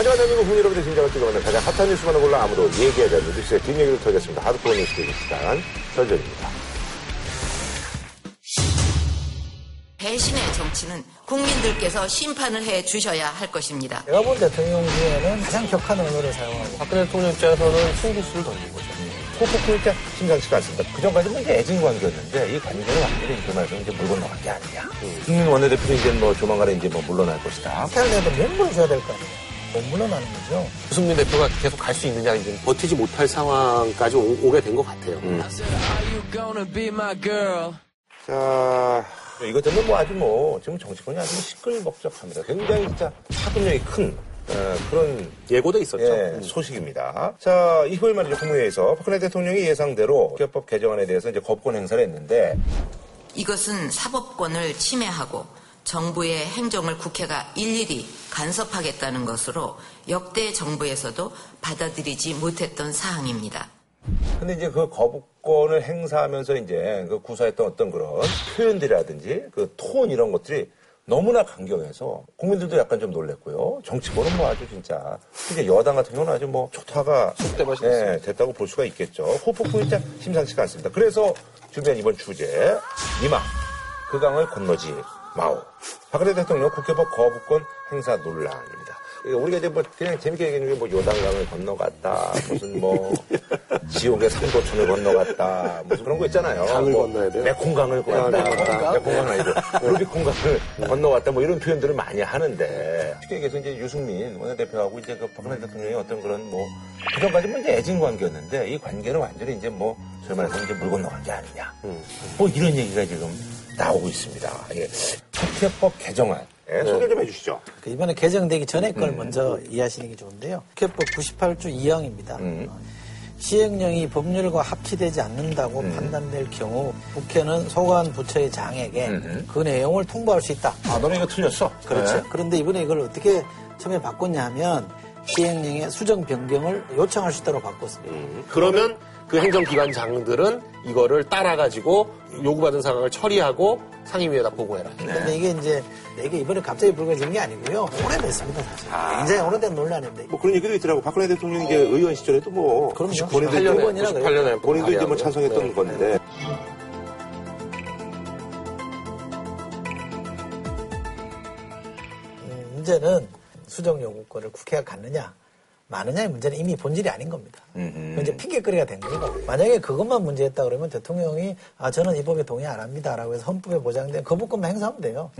하지만 대한민국 국민 여러분의 심장을 찍어보는 가장 핫한 뉴스만을 골라 아무도 얘기하지 않는 뉴스의 뒷얘기를 털겠습니다. 하드코어 뉴스 되기 시간 설전입니다. 배신의 정치는 국민들께서 심판을 해 주셔야 할 것입니다. 제가 본 대통령 중에는 가장 격한 언어를 사용하고 박근혜 대통령 입장에서는 승부수를 던진 거죠. 코코코 일단 심상치가 않습니다. 그전까지는 이제 애증 관계였는데 이 관계는 완전히 이그 말에서 이제 물고 나간 게 아니냐. 김민 원내대표도 이제 뭐 조만간에 이제 뭐 물러날 것이다. 태양대도 면부를 줘야 될 거 아니에요. 못 물러나는 거죠. 유승민 대표가 계속 갈 수 있느냐 이제 버티지 못할 상황까지 오, 게 된 것 같아요. 자, 이것저것 뭐 아주 뭐, 지금 정치권이 아주 시끌벅적합니다. 굉장히 진짜 파급력이 큰, 어, 그런 예고도 있었죠. 예, 음. 소식입니다. 자, 이후에 말이죠. 국무회의에서 박근혜 대통령이 예상대로 국회법 개정안에 대해서 이제 거부권 행사를 했는데 이것은 사법권을 침해하고 정부의 행정을 국회가 일일이 간섭하겠다는 것으로 역대 정부에서도 받아들이지 못했던 사항입니다. 근데 이제 그 거부권을 행사하면서 이제 그 구사했던 어떤 그런 표현들이라든지 그 톤 이런 것들이 너무나 강경해서 국민들도 약간 좀 놀랬고요. 정치권은 뭐 아주 진짜 이제 여당 같은 경우는 아주 뭐 초타가 예, 됐다고 볼 수가 있겠죠. 호폭풍이 진짜 심상치가 않습니다. 그래서 준비한 이번 주제 니마 그강을 건너지 마오 박근혜 대통령 국회법 거부권 행사 논란입니다. 우리가 이제 뭐 그냥 재밌게 얘기하는 게 뭐 요단강을 건너갔다 무슨 뭐 지옥의 삼도천을 건너갔다 무슨 그런 거 있잖아요. 강을 뭐 건너야 돼요? 메콩강을 건너갔다. 메콩강 아니죠. 루비콘강을 건너갔다 뭐 이런 표현들을 많이 하는데 쉽게 얘기해서 이제 유승민 원내대표하고 이제 그 박근혜 대통령이 어떤 그런 뭐 그전까지는 이제 애증 관계였는데 이 관계는 완전히 이제 뭐 저희 말해서 이제 물 건너간 게 아니냐. 뭐 이런 얘기가 지금 나오고 있습니다. 예. 국회법 개정안 예, 소개 좀 해주시죠. 그 이번에 개정되기 전에 걸 먼저 이해하시는 게 좋은데요. 국회법 98조 2항입니다. 시행령이 법률과 합치되지 않는다고 판단될 경우 국회는 소관 부처의 장에게 그 내용을 통보할 수 있다. 아, 너네 이거 틀렸어? 그렇죠. 네. 그런데 이번에 이걸 어떻게 처음에 바꿨냐 하면 시행령의 수정 변경을 요청할 수 있도록 바꿨습니다. 그러면 그 행정기관장들은 이거를 따라가지고 요구받은 상황을 처리하고 상임위에다 보고해라. 근데 이게 이제 이게 이번에 갑자기 불거진 게 아니고요. 오래됐습니다, 사실. 굉장히 오래된 논란인데. 뭐 그런 얘기도 있더라고. 박근혜 대통령이 이제 의원 시절에도 뭐. 그럼요. 본인도, 98년에, 일본이라 그래요. 98년에 본인도 이제 뭐 찬성했던 네. 건데. 음, 문제는 수정 요구권을 국회가 갖느냐 마느냐의 문제는 이미 본질이 아닌 겁니다. 그건 이제 핑계거리가 된 거고 만약에 그것만 문제였다 그러면 대통령이 아 저는 이 법에 동의 안 합니다라고 해서 헌법에 보장된 거부권만 행사하면 돼요.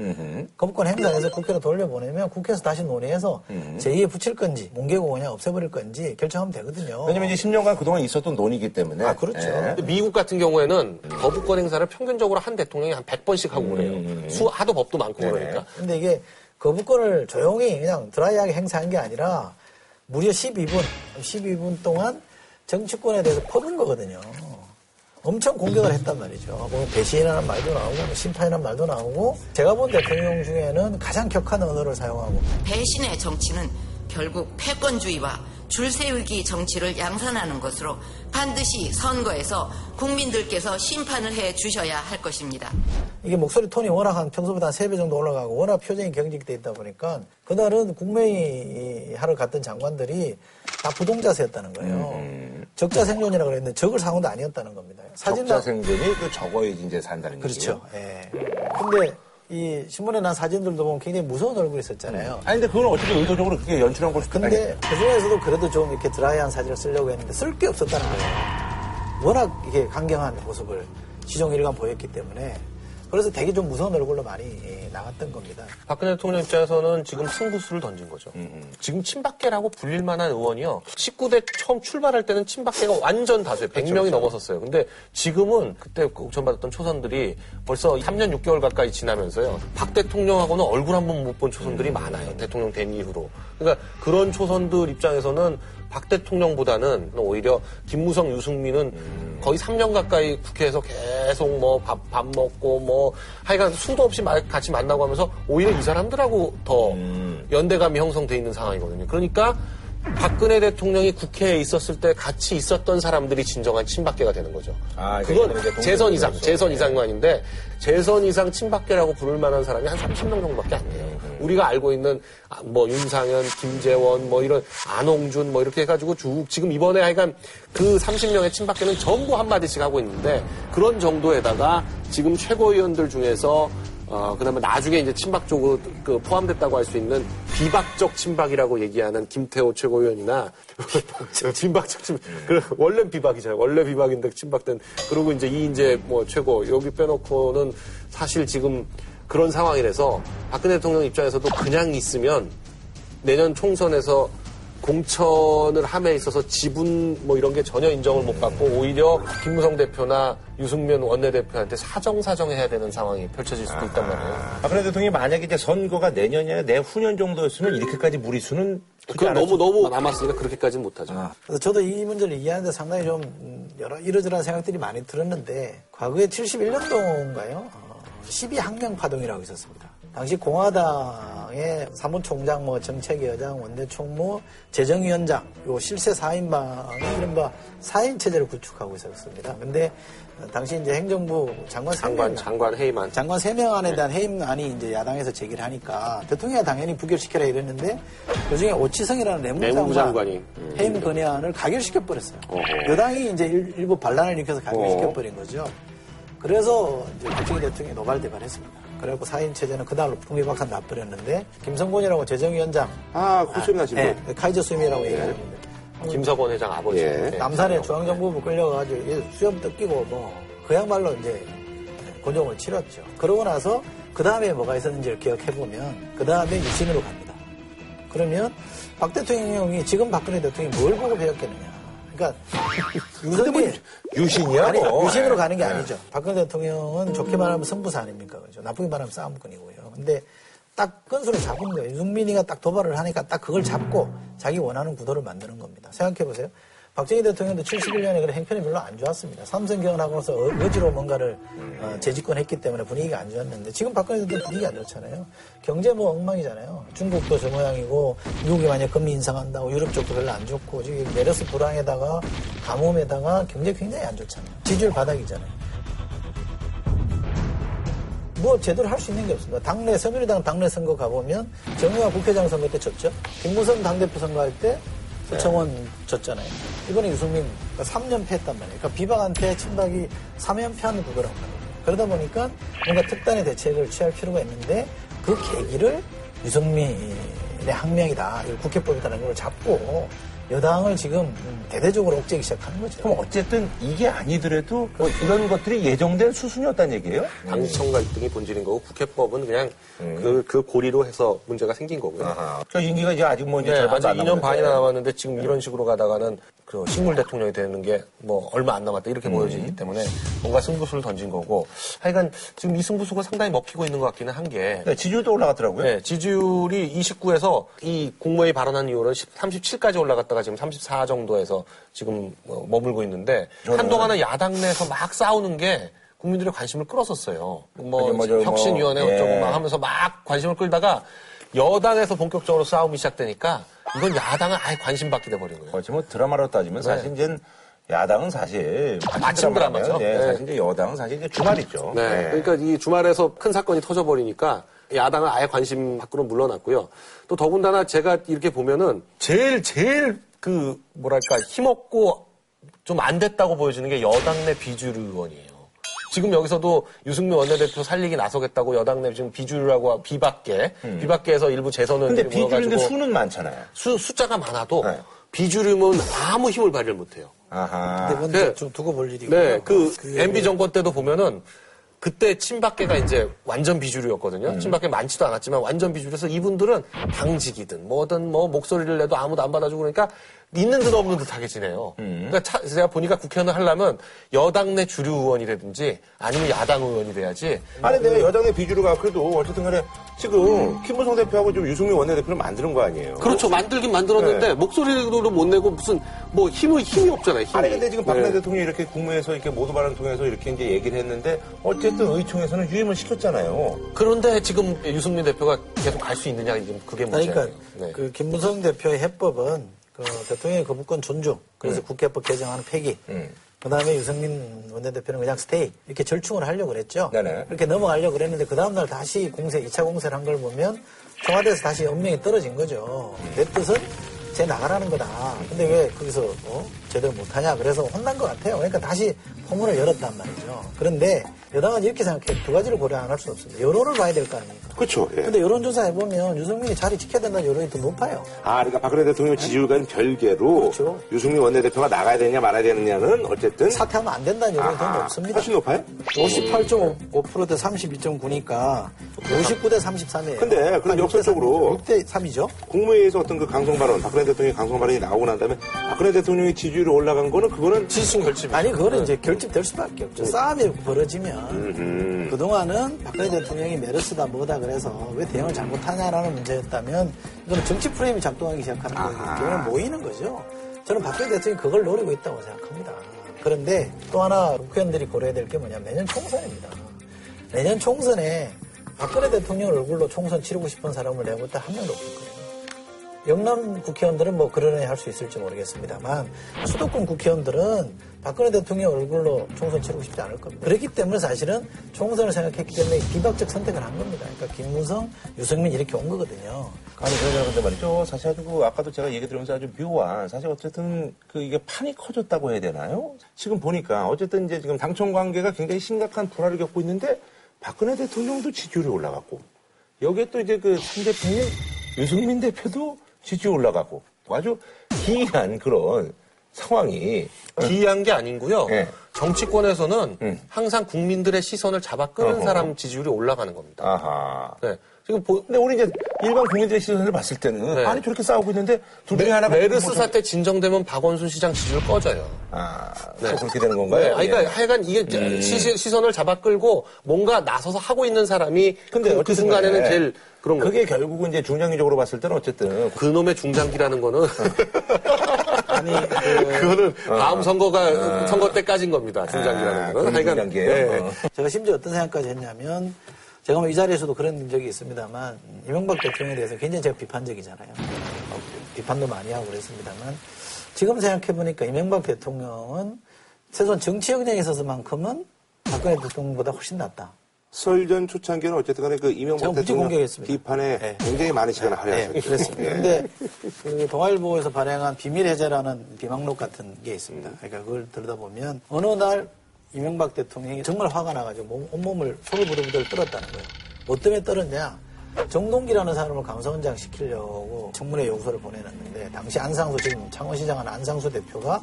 거부권 행사해서 국회로 돌려보내면 국회에서 다시 논의해서 제2에 붙일 건지 뭉개고 그냥 없애버릴 건지 결정하면 되거든요. 왜냐면 이제 10년간 그동안 있었던 논의이기 때문에. 아, 그렇죠. 예. 근데 미국 같은 경우에는 거부권 행사를 평균적으로 한 대통령이 한 100번씩 하고 그래요. 수, 하도 법도 많고 네네. 그러니까. 근데 이게 거부권을 조용히 그냥 드라이하게 행사한 게 아니라 무려 12분, 12분 동안 정치권에 대해서 퍼본 거거든요. 엄청 공격을 했단 말이죠. 뭐 배신이라는 말도 나오고 뭐 심판이라는 말도 나오고 제가 본 대통령 중에는 가장 격한 언어를 사용하고 배신의 정치는 결국 패권주의와 줄세우기 정치를 양산하는 것으로 반드시 선거에서 국민들께서 심판을 해 주셔야 할 것입니다. 이게 목소리 톤이 워낙 한 평소보다 한 3배 정도 올라가고 워낙 표정이 경직돼 있다 보니까 그날은 국무회의 하러 갔던 장관들이 다 부동자세였다는 거예요. 적자 생존이라 그랬는데 적을 상황도 아니었다는 겁니다. 사진도 적자 생존이 그 적어야지 이제 산다는 그렇죠. 예. 근데 이 신문에 난 사진들도 보면 굉장히 무서운 얼굴이 있었잖아요. 아니, 근데 그건 어떻게 의도적으로 그렇게 연출한 걸 수도 근데 그 중에서도 그래도 좀 이렇게 드라이한 사진을 쓰려고 했는데 쓸 게 없었다는 거예요. 워낙 이게 강경한 모습을 시종 일관 보였기 때문에 그래서 되게 좀 무서운 얼굴로 많이 예, 나갔던 겁니다. 박근혜 대통령 입장에서는 지금 승부수를 던진 거죠. 지금 친박계라고 불릴 만한 의원이요. 19대 처음 출발할 때는 친박계가 완전 다수예요. 100명이 넘었었어요. 근데 지금은 그때 공천받았던 초선들이 벌써 3년 6개월 가까이 지나면서요. 박 대통령하고는 얼굴 한 번 못 본 초선들이 많아요. 대통령 된 이후로. 그러니까 그런 초선들 입장에서는 박 대통령보다는 오히려 김무성, 유승민은 거의 3년 가까이 국회에서 계속 뭐 밥 밥 먹고 뭐 하여간 수도 없이 마- 같이 만나고 하면서 오히려 이 사람들하고 더 연대감이 형성돼 있는 상황이거든요. 그러니까 박근혜 대통령이 국회에 있었을 때 같이 있었던 사람들이 진정한 친박계가 되는 거죠. 아, 그건 재선 이상, 그렇죠. 재선 네. 이상만인데 재선 이상 친박계라고 부를 만한 사람이 한 30명 정도밖에 안 돼요. 음, 우리가 알고 있는 아, 뭐 윤상현, 김재원, 뭐 이런 안홍준 뭐 이렇게 해가지고 쭉 지금 이번에 하여간 그 30명의 친박계는 전부 한마디씩 하고 있는데 그런 정도에다가 지금 최고위원들 중에서 어, 그 다음에 나중에 이제 친박 쪽으로 그 포함됐다고 할 수 있는 비박적 친박이라고 얘기하는 김태호 최고위원이나 비박적 친박. 그 원래 비박이잖아요. 원래 비박인데 친박된. 그리고 이제 이인재 뭐 최고 여기 빼놓고는 사실 지금 그런 상황이라서 박근혜 대통령 입장에서도 그냥 있으면 내년 총선에서 공천을 함에 있어서 지분 뭐 이런 게 전혀 인정을 못 받고 오히려 김무성 대표나 유승민 원내대표한테 사정사정 해야 되는 상황이 펼쳐질 수도 있단 말이에요. 박근혜 대통령이 만약에 이제 선거가 내년이나 내후년 정도였으면 이렇게까지 무리수는 그 않았을 너무 너무 남았으니까 그렇게까지는 못하죠. 그래서 저도 이 문제를 이해하는데 상당히 좀 음, 여러 이러저러한 생각들이 많이 들었는데 과거에 71년도인가요? 12 항명 파동이라고 있었습니다. 당시 공화당의 사무총장, 뭐 정책위원장, 원내총무, 재정위원장, 요 실세 4인방이 이른바 4인 체제를 구축하고 있었습니다. 근데 어, 당시 이제 행정부 장관 장관 3명 장관 회의만 장관 3명 안에 대한 해임안이 이제 야당에서 제기를 하니까 대통령이 당연히 부결시켜라 이랬는데 그중에 오치성이라는 내무부 내무부 장관 장관이. 음. 해임 건의안을 가결시켜 버렸어요. 어허. 여당이 이제 일- 일부 반란을 일으켜서 가결시켜 버린 거죠. 그래서 이제 박정희 대통령이 노발대발했습니다. 그래갖고 4인 체제는 그날로 풍비박산 나버렸는데 김성곤이라고 재정위원장 아, 코수염 나신 분. 네, 카이저 수임이라고 얘기하는데 김석원 회장 아버지. 예. 네. 남산에 중앙정보부 끌려가지고 이게 수염 뜯기고 뭐 그야말로 이제 고종을 치렀죠. 그러고 나서 그 다음에 뭐가 있었는지를 기억해 보면 그 다음에 유신으로 갑니다. 그러면 박 대통령이 지금 박근혜 대통령이 뭘 보고 배웠겠느냐. 그러니까 유승민 유신이야 아니 뭐. 유신으로 가는 게 네. 아니죠. 박근혜 대통령은 좋게 말하면 승부사 아닙니까 그죠. 나쁘게 말하면 싸움꾼이고요. 근데 딱 건수를 잡은 거예요. 유승민이가 딱 도발을 하니까 딱 그걸 잡고 자기 원하는 구도를 만드는 겁니다. 생각해 보세요. 박정희 대통령도 71년에 그런 행편이 별로 안 좋았습니다. 삼성 개헌하고서 어- 어지로 뭔가를 어, 재집권했기 때문에 분위기가 안 좋았는데 지금 박근혜 대통령 분위기 안 좋잖아요. 경제 뭐 엉망이잖아요. 중국도 저 모양이고 미국이 만약 금리 인상한다고 유럽 쪽도 별로 안 좋고 지금 메르스 불황에다가 가뭄에다가 경제 굉장히 안 좋잖아요. 지지율 바닥이잖아요. 뭐 제대로 할 수 있는 게 없습니다. 당내 새누리당 당내 선거 가보면 정의와 국회의장 선거 때 졌죠. 김무성 당대표 선거할 때 서청원 졌잖아요. 이번에 유승민 3년 패했단 말이에요. 그러니까 비박한테 친박이 3연패하는 구도란 말이에요. 그러다 보니까 뭔가 특단의 대책을 취할 필요가 있는데 그 계기를 유승민의 항명이다. 국회법이다라는 걸 잡고 여당을 지금 음, 대대적으로 옥죄기 시작하는 거죠. 그럼 어쨌든 이게 아니더라도 뭐 이런 것들이 예정된 수순이었다는 얘기예요? 당청 갈등이 본질인 거고 국회법은 그냥 그, 그 고리로 해서 문제가 생긴 거고요. 아하. 그 임기가 이제 아직 뭐 이제 네, 안 2년 반이나 남았는데. 지금 이런 식으로 가다가는 그 식물 대통령이 되는 게 뭐 얼마 안 남았다 이렇게 음. 보여지기 때문에 뭔가 승부수를 던진 거고 하여간 지금 이 승부수가 상당히 먹히고 있는 것 같기는 한게 네, 지지율도 올라갔더라고요. 네, 지지율이 29에서 이 공모위 발언한 이후로 37까지 올라갔다가 지금 34 정도에서 지금 어, 머물고 있는데 저는- 한동안은 야당 내에서 막 싸우는 게 국민들의 관심을 끌었었어요. 뭐뭐 저, 뭐, 혁신위원회 예. 어쩌고 막 하면서 막 관심을 끌다가 여당에서 본격적으로 싸움이 시작되니까 이건 야당은 아예 관심 받게 돼버린 거예요. 그렇지 뭐 드라마로 따지면 사실 이제 야당은 사실 마침 드라마죠. 네, 네. 사실 이제 여당은 사실 이제 주말이죠. 네. 그러니까 이 주말에서 큰 사건이 터져버리니까 야당은 아예 관심 밖으로 물러났고요. 또 더군다나 제가 이렇게 보면은 제일 제일 그 뭐랄까 힘없고 좀 안 됐다고 보여지는 게 여당 내 비주류 의원이에요. 지금 여기서도 유승민 원내대표 살리기 나서겠다고 여당 내 지금 비주류라고 비박계 비박계에서 일부 재선 음. 근데 의원들이 비주류인데 수는 많잖아요. 수, 숫자가 많아도 네. 비주류면 아무 힘을 발휘를 못해요. 아하. 근데 그건 네. 좀 두고 볼 일이고요. 네, 그 그 MB 정권 때도 보면은 그때 친박계가 이제 완전 비주류였거든요. 음. 친박계 많지도 않았지만 완전 비주류에서 이분들은 당직이든 뭐든 뭐 목소리를 내도 아무도 안 받아주고 그러니까 있는 듯 없는 듯하게 지내요. 음. 그러니까 차- 제가 보니까 국회의원을 하려면 여당 내 주류 의원이라든지 아니면 야당 의원이 돼야지 아니 내가 여당 내 비주류가 그래도 어쨌든 간에 지금 김무성 대표하고 좀 유승민 원내대표를 만드는 거 아니에요? 그렇죠. 만들긴 만들었는데 네. 목소리도 못 내고 무슨 뭐 힘이 힘이 없잖아요. 힘이. 아니 근데 지금 박근혜 네. 대통령이 이렇게 국무에서 이렇게 모두 발언 통해서 이렇게 이제 얘기를 했는데 어쨌든 의총에서는 유임을 시켰잖아요. 그런데 지금 유승민 대표가 계속 갈 수 있느냐 지금 그게 문제예요. 그러니까 네. 그 김무성 대표의 해법은 그그 대통령의 거부권 존중, 그래서 국회법 개정안은 폐기, 음. 그 다음에 유승민 원내대표는 그냥 스테이, 이렇게 절충을 하려고 그랬죠. 네네. 이렇게 넘어가려고 그랬는데, 그 다음날 다시 공세, 2차 공세를 한 걸 보면, 청와대에서 다시 엄명이 떨어진 거죠. 내 뜻은 제 나가라는 거다. 근데 왜 거기서 어? 제대로 못하냐. 그래서 혼난 것 같아요. 그러니까 다시 포문을 열었단 말이죠. 그런데 여당은 이렇게 생각해. 두 가지를 고려 안 할 수 없습니다. 여론을 봐야 될 거 아닙니까? 그렇죠. 예. 근데 여론조사 해보면 유승민이 자리 지켜야 된다는 여론이 더 높아요. 아, 그러니까 박근혜 대통령 지지율과는 별개로 그렇죠. 유승민 원내대표가 나가야 되냐 말아야 되느냐는 어쨌든 사퇴하면 안 된다는 여론이 더 높습니다. 훨씬 높아요? 58.5%대 32.9니까 59대 33이에요. 근데 그럼 역설적으로 6대 3이죠. 국무회의에서 어떤 그 강성 발언, 박근혜 대통령의 강성 발언이 나오고 난 다음에 박근혜 대통령의 지지율 이 올라간 거는 그거는 지지층 결집이. 아니 그거는 이제 결집될 수밖에 없죠. 싸움이 벌어지면 그동안은 박근혜 대통령이 메르스다 뭐다 그래서 왜 대응을 잘못하냐라는 문제였다면 이거는 정치 프레임이 작동하기 시작하는 거기 때문에 모이는 거죠. 저는 박근혜 대통령이 그걸 노리고 있다고 생각합니다. 그런데 또 하나 국회의원들이 고려해야 될 게 뭐냐면 내년 총선입니다. 내년 총선에 박근혜 대통령 얼굴로 총선 치르고 싶은 사람을 내가 볼때한 명도 없을 거예요. 영남 국회의원들은 뭐 그러네 할 수 있을지 모르겠습니다만 수도권 국회의원들은 박근혜 대통령 얼굴로 총선 치르고 싶지 않을 겁니다. 그렇기 때문에 사실은 총선을 생각했기 때문에 비박적 선택을 한 겁니다. 그러니까 김무성, 유승민 이렇게 온 거거든요. 아니, 그러냐, 근데 말이죠. 사실 아주 그 아까도 제가 얘기 들으면서 아주 묘한, 사실 어쨌든 그 이게 판이 커졌다고 해야 되나요? 지금 보니까 어쨌든 이제 지금 당청 관계가 굉장히 심각한 불화를 겪고 있는데 박근혜 대통령도 지지율이 올라갔고 여기에 또 이제 그 상대편인 유승민 대표도 지지율 올라가고 아주 기이한 그런 상황이 기이한 게 아니고요. 예. 정치권에서는 음. 항상 국민들의 시선을 잡아 끄는 어허. 사람 지지율이 올라가는 겁니다. 아하. 네. 지금 보, 근데 우리 이제 일반 국민들의 시선을 봤을 때는 네. 아니 저렇게 싸우고 있는데 둘 중에 하나가 메르스 뭐 사태 진정되면 박원순 시장 지지율 꺼져요. 아, 네. 그렇게 되는 건가요? 네, 아니, 그러니까 예. 하여간 이게 시, 시선을 잡아 끌고 뭔가 나서서 하고 있는 사람이 근데 그, 그 순간에는 간에 제일 그런 거예요. 그게 결국은 이제 중장기적으로 봤을 때는 어쨌든 그놈의 중장기라는 거는 아니 그 그거는 다음 선거가 선거 때까지인 겁니다. 중장기라는 아, 거는. 그런 중장기예요? 네. 어. 제가 심지어 어떤 생각까지 했냐면 제가 뭐 이 자리에서도 그런 적이 있습니다만 이명박 대통령에 대해서 굉장히 제가 비판적이잖아요. 어, 비판도 많이 하고 그랬습니다만 지금 생각해보니까 이명박 대통령은 최소한 정치 역량에 있어서만큼은 박근혜 대통령보다 훨씬 낫다. 설전 초창기는 어쨌든 간에 그 이명박 대통령. 비판에 네. 굉장히 많은 시간을 네, 할애하셨죠. 그렇습니다. 예. 근데 그 동아일보에서 발행한 비밀 해제라는 비망록 같은 게 있습니다. 그러니까 그걸 들여다보면 어느 날 이명박 대통령이 정말 화가 나가지고 몸- 온몸을 손을 부들부들 떨었다는 거예요. 뭐 때문에 떨었냐? 정동기라는 사람을 감사원장 시키려고 청문회 요구서를 보내놨는데 당시 안상수 지금 창원시장은 안상수 대표가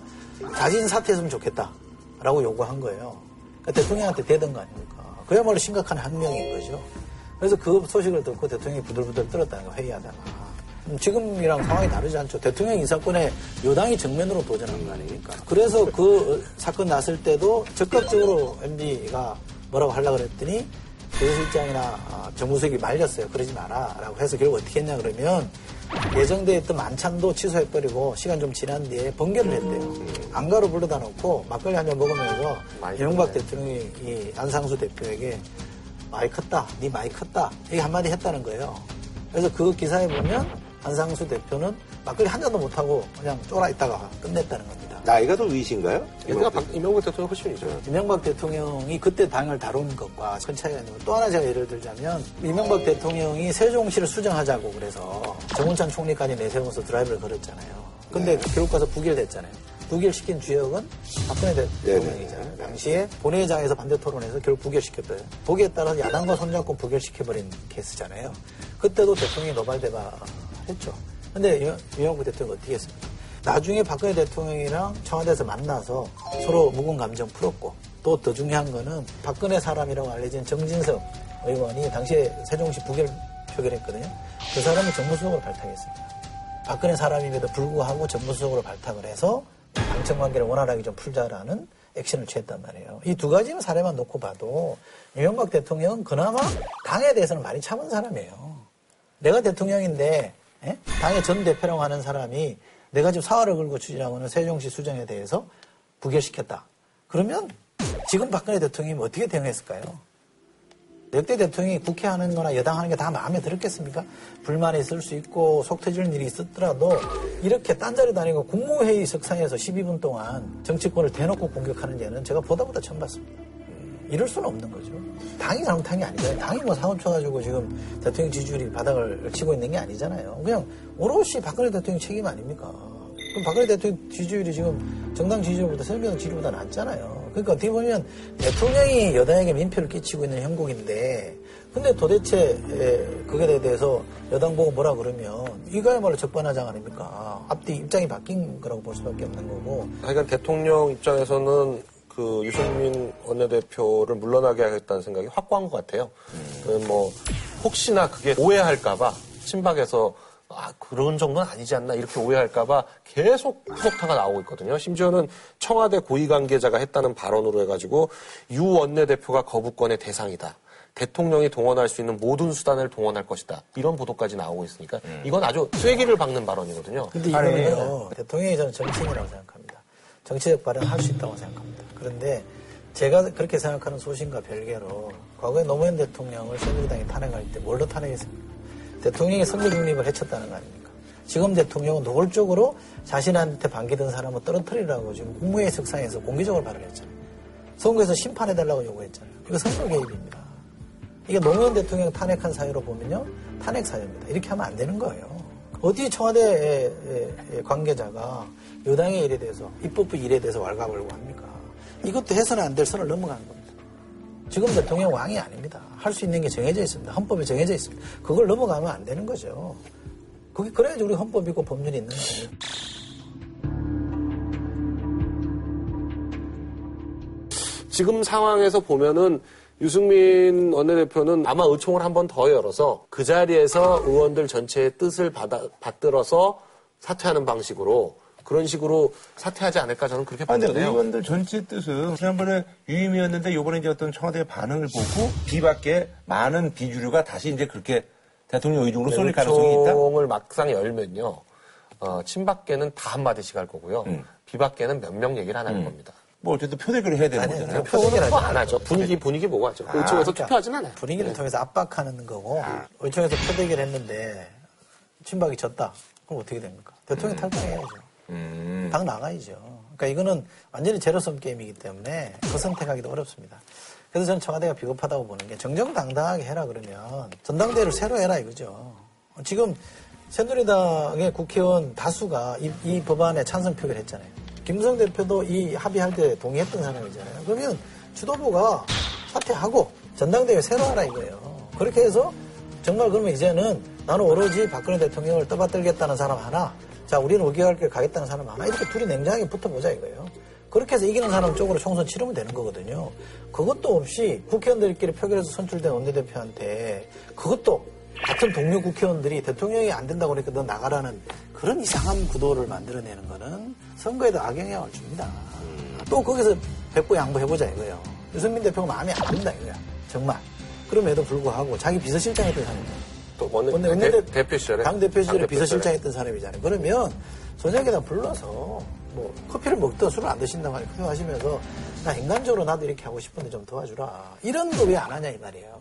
자진 사퇴했으면 좋겠다라고 요구한 거예요. 그러니까 대통령한테 대던 거 아닙니까? 그야말로 심각한 항명인 거죠. 그래서 그 소식을 듣고 대통령이 부들부들 떨었다는 거 회의하다가 음, 지금이랑 상황이 다르지 않죠. 대통령 인사권에 여당이 정면으로 도전한 거 아닙니까? 그래서 그 사건 났을 때도 적극적으로 MB가 뭐라고 하려고 그랬더니 교수실장이나 아, 정무수석이 말렸어요. 그러지 마라. 라고 해서 결국 어떻게 했냐 그러면 예정돼 있던 만찬도 취소해버리고 시간 좀 지난 뒤에 번개를 했대요. 안가로 불러다 놓고 막걸리 한 잔 먹으면서 이명박 대통령이 이 안상수 대표에게 많이 컸다. 네 많이 컸다. 이게 한마디 했다는 거예요. 그래서 그 기사에 보면 안상수 대표는 막걸리 한 잔도 못하고 그냥 쫄아 있다가 끝냈다는 겁니다. 나이가 더 위신가요? 얘가 박- 이명박 대통령 훨씬 이죠. 이명박 대통령이 그때 당을 다룬 것과 큰 차이가 있는 거. 또 하나 제가 예를 들자면 이명박 대통령이 세종시를 수정하자고 그래서 정운찬 총리까지 내세워서 드라이브를 걸었잖아요. 근데 결국 가서 부결됐잖아요. 부결시킨 주역은 박근혜 대통령이잖아요. 당시에 본회의장에서 반대 토론해서 결국 부결시켰어요. 거기에 따라서 야당과 손잡고 부결시켜버린 케이스잖아요. 그때도 대통령이 노발대발 했죠. 근데 이- 이명박 대통령이 어떻게 했습니까? 나중에 박근혜 대통령이랑 청와대에서 만나서 서로 묵은 감정 풀었고 또 더 중요한 거는 박근혜 사람이라고 알려진 정진석 의원이 당시에 세종시 부결 표결했거든요. 그 사람이 정무수석으로 발탁했습니다. 박근혜 사람임에도 불구하고 정무수석으로 발탁을 해서 당청 관계를 원활하게 좀 풀자라는 액션을 취했단 말이에요. 이 두 가지 사례만 놓고 봐도 이명박 대통령은 그나마 당에 대해서는 많이 참은 사람이에요. 내가 대통령인데 예? 당의 전 대표라고 하는 사람이 내가 지금 사활을 걸고 추진하고 있는 세종시 수정에 대해서 부결시켰다. 그러면 지금 박근혜 대통령이 어떻게 대응했을까요? 역대 대통령이 국회 하는 거나 여당 하는 게 다 마음에 들었겠습니까? 불만이 있을 수 있고 속 터지는 일이 있었더라도 이렇게 딴자리 다니고 국무회의 석상에서 12분 동안 정치권을 대놓고 공격하는 예는 제가 보다 보다 처음 봤습니다. 이럴 수는 없는 거죠. 당이 잘못한 게 아니잖아요. 당이 뭐 사고 쳐가지고 지금 대통령 지지율이 바닥을 치고 있는 게 아니잖아요. 그냥 오롯이 박근혜 대통령 책임 아닙니까? 그럼 박근혜 대통령 지지율이 지금 정당 지지율보다 새누리당 지지율보다 낮잖아요. 그러니까 어떻게 보면 대통령이 여당에게 민폐를 끼치고 있는 형국인데 근데 도대체 에, 그게 대해서 여당 보고 뭐라 그러면 이거야말로 적반하장 아닙니까? 앞뒤 입장이 바뀐 거라고 볼 수밖에 없는 거고 하여간 대통령 입장에서는 그 유승민 원내대표를 물러나게 하겠다는 생각이 확고한 것 같아요. 그뭐 혹시나 그게 오해할까봐 친박에서 아 그런 정도는 아니지 않나 이렇게 오해할까봐 계속 후속타가 나오고 있거든요. 심지어는 청와대 고위 관계자가 했다는 발언으로 해가지고 유 원내대표가 거부권의 대상이다. 대통령이 동원할 수 있는 모든 수단을 동원할 것이다. 이런 보도까지 나오고 있으니까 이건 아주 쐐기를 박는 발언이거든요. 근데 이거는요, 대통령이 저는 정치인이라고 생각합니다. 정치적 발언을 할수 있다고 생각합니다. 그런데 제가 그렇게 생각하는 소신과 별개로 과거에 노무현 대통령을 새누리당이 탄핵할 때 뭘로 탄핵했습니까? 대통령이 선거 중립을 해쳤다는 거 아닙니까? 지금 대통령은 노골적으로 자신한테 반기던 사람을 떨어뜨리라고 지금 국무회의 석상에서 공개적으로 발언 했잖아요. 선거에서 심판해달라고 요구했잖아요. 이거 선거 개입입니다. 이게 노무현 대통령 탄핵한 사유로 보면요. 탄핵 사유입니다. 이렇게 하면 안 되는 거예요. 어디 청와대 관계자가 여당의 일에 대해서, 입법부 일에 대해서 왈가왈부 합니까? 이것도 해서는 안 될 선을 넘어가는 겁니다. 지금 대통령 왕이 아닙니다. 할 수 있는 게 정해져 있습니다. 헌법에 정해져 있습니다. 그걸 넘어가면 안 되는 거죠. 그게 그래야지 우리 헌법이 있고 법률이 있는 거예요. 지금 상황에서 보면은 유승민 원내대표는 아마 의총을 한 번 더 열어서 그 자리에서 의원들 전체의 뜻을 받아, 받들어서 사퇴하는 방식으로 그런 식으로 사퇴하지 않을까 저는 그렇게 아, 근데. 의원들 전체 뜻은 지난번에 유임이었는데 요번에 이제 어떤 청와대의 반응을 보고 비밖에 많은 비주류가 다시 이제 그렇게 대통령 의중으로 쏠릴 가능성이 있다? 의총을 막상 열면요. 어, 친박계는 다 한마디씩 할 거고요. 음. 비박계는 몇 명 얘기를 안할 겁니다. 뭐 어쨌든 표대결을 해야 되는 아니요, 거잖아요. 저 표대결 투표 안 하죠. 분위기 분위기 보고 하죠. 의총에서 그러니까 투표하진 않아요. 분위기를 통해서 압박하는 거고 의총에서 표대결 했는데 친박이 졌다. 그럼 어떻게 됩니까? 대통령 탈당해야죠. 음. 당 나가야죠. 그러니까 이거는 완전히 제로섬 게임이기 때문에 그 선택하기도 어렵습니다. 그래서 저는 청와대가 비겁하다고 보는 게 정정당당하게 해라 그러면 전당대회를 새로 해라 이거죠. 지금 새누리당의 국회의원 다수가 이, 이 법안에 찬성 표결 했잖아요. 김무성 대표도 이 합의할 때 동의했던 사람이잖아요. 그러면 주도부가 사퇴하고 전당대회 새로 하라 이거예요. 그렇게 해서 정말 그러면 이제는 나는 오로지 박근혜 대통령을 떠받들겠다는 사람 하나, 자, 우리는 5개월 길 가겠다는 사람 하나, 이렇게 둘이 냉정하게 붙어보자 이거예요. 그렇게 해서 이기는 사람 쪽으로 총선 치르면 되는 거거든요. 그것도 없이 국회의원들끼리 표결해서 선출된 원내대표한테 그것도 같은 동료 국회의원들이 대통령이 안 된다고 그러니까 너 나가라는 그런 이상한 구도를 만들어내는 거는 선거에도 악영향을 줍니다. 또 거기서 백보 양보해보자 이거예요. 유승민 대표가 마음에 안 든다 이거야. 정말. 그럼에도 불구하고 자기 비서실장 했던 사람이에요. 또 원내, 원내, 대, 대표 시절에 당 대표 시절에 당 비서실장 했던 사람이잖아요. 그러면 저녁에다 불러서 뭐 커피를 먹든 술을 안 드신다고 하니 커피 마시면서 나 인간적으로 나도 이렇게 하고 싶은데 좀 도와주라. 이런 거 왜 안 하냐 이 말이에요.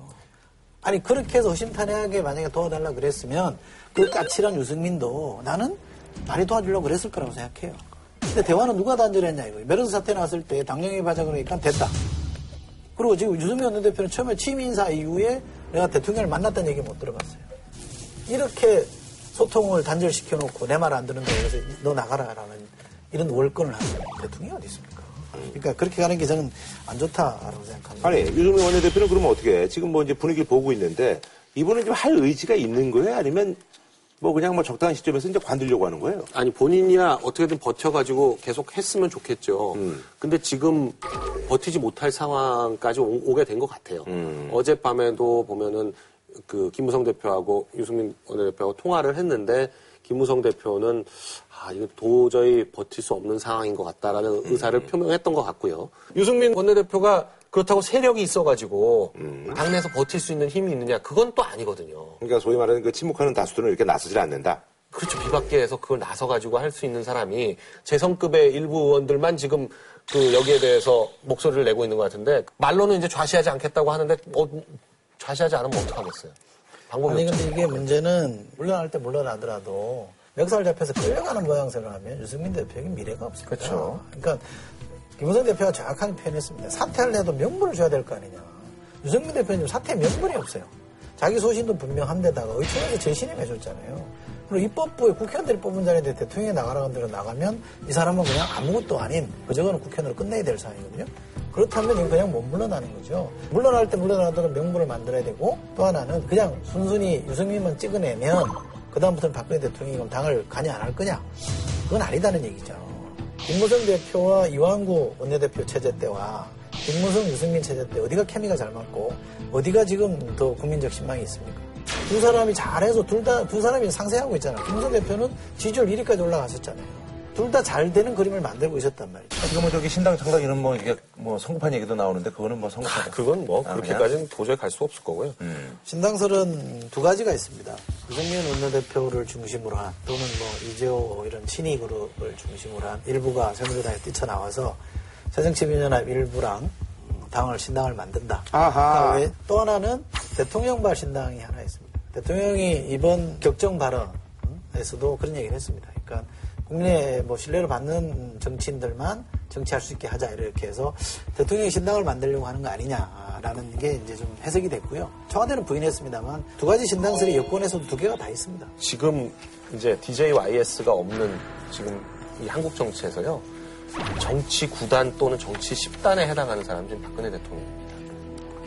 아니 그렇게 해서 허심탄회하게 만약에 도와달라 그랬으면 그 까칠한 유승민도 나는 많이 도와주려고 그랬을 거라고 생각해요. 근데 대화는 누가 단절했냐 이거예요. 메르스 사태 나왔을 때 당연히 바자 그러니까 됐다. 그리고 지금 유승민 원내대표는 처음에 취임 인사 이후에 내가 대통령을 만났다는 얘기 못 들어봤어요. 이렇게 소통을 단절시켜 놓고 내 말 안 듣는다 그래서 너 나가라라는 이런 월권을 하는 대통령이 어디 있습니까? 그러니까 그렇게 가는 게 저는 안 좋다라고 생각합니다. 아니, 유승민 원내대표는 그러면 어떻게 해? 지금 뭐 이제 분위기를 보고 있는데, 이분은 좀 할 의지가 있는 거예요? 아니면 뭐 그냥 뭐 적당한 시점에서 이제 관두려고 하는 거예요? 아니 본인이야 어떻게든 버텨가지고 계속 했으면 좋겠죠. 음. 근데 지금 버티지 못할 상황까지 오, 게 된 것 같아요. 음. 어젯밤에도 보면은 그 김무성 대표하고 유승민 원내대표하고 통화를 했는데 김무성 대표는 아 이거 도저히 버틸 수 없는 상황인 것 같다라는 음. 의사를 표명했던 것 같고요. 유승민 원내대표가 그렇다고 세력이 있어가지고 음. 당내에서 버틸 수 있는 힘이 있느냐 그건 또 아니거든요. 그러니까 소위 말하는 그 침묵하는 다수들은 이렇게 나서질 않는다. 그렇죠. 비박계에서 그걸 나서가지고 할 수 있는 사람이 재선급의 일부 의원들만 지금 그 여기에 대해서 목소리를 내고 있는 것 같은데 말로는 이제 좌시하지 않겠다고 하는데 어, 좌시하지 않으면 어떡하겠어요. 방법이 아니. 근데 이게 문제는 물러날 때 물러나더라도 멱살 잡혀서 끌려가는 모양새를 하면 유승민 대표에게 미래가 없습니다. 그렇죠. 그러니까 김우성 대표가 정확하게 표현했습니다. 사퇴를 해도 명분을 줘야 될 거 아니냐. 유승민 대표는 사퇴 명분이 없어요. 자기 소신도 분명한데다가 의총에서 재신임 해줬잖아요. 그리고 입법부에 국회의원들이 뽑은 자리인데 대통령이 나가라는 대로 나가면 이 사람은 그냥 아무것도 아닌 그저거는 국회의원으로 끝내야 될 사안이거든요. 그렇다면 그냥 못 물러나는 거죠. 물러날 때 물러나도록 명분을 만들어야 되고 또 하나는 그냥 순순히 유승민만 찍어내면 그다음부터는 박근혜 대통령이 그럼 당을 관여 안할 거냐? 그건 아니다는 얘기죠. 김무성 대표와 이완구 원내대표 체제 때와 김무성, 유승민 체제 때 어디가 케미가 잘 맞고 어디가 지금 더 국민적 신망이 있습니까? 두 사람이 잘해서 둘 다 두 사람이 상세하고 있잖아. 김무성 대표는 지지율 1위까지 올라갔었잖아요. 둘 다 잘 되는 그림을 만들고 있었단 말이죠. 지금 뭐 저기 신당 창당 이런 뭐 이게 뭐 성급한 얘기도 나오는데 그거는 뭐 성급한. 아, 그건 뭐 아, 그렇게까지는 도저히 갈 수 없을 거고요. 신당설은 두 가지가 있습니다. 유승민 원내대표를 중심으로 한 또는 뭐 이재호 이런 친이 그룹을 중심으로 한 일부가 새누리당에 뛰쳐나와서 새정치민연합 일부랑 당을 신당을 만든다. 아하. 그다음에 또 하나는 대통령발 신당이 하나 있습니다. 대통령이 이번 격정 발언에서도 그런 얘기를 했습니다. 그러니까 국민의 뭐 신뢰를 받는 정치인들만 정치할 수 있게 하자 이렇게 해서 대통령이 신당을 만들려고 하는 거 아니냐라는 게 이제 좀 해석이 됐고요. 청와대는 부인했습니다만 두 가지 신당설이 여권에서도 두 개가 다 있습니다. 지금 이제 DJYS가 없는 지금 이 한국 정치에서요. 정치 구단 또는 정치 10단에 해당하는 지금 박근혜 대통령입니다.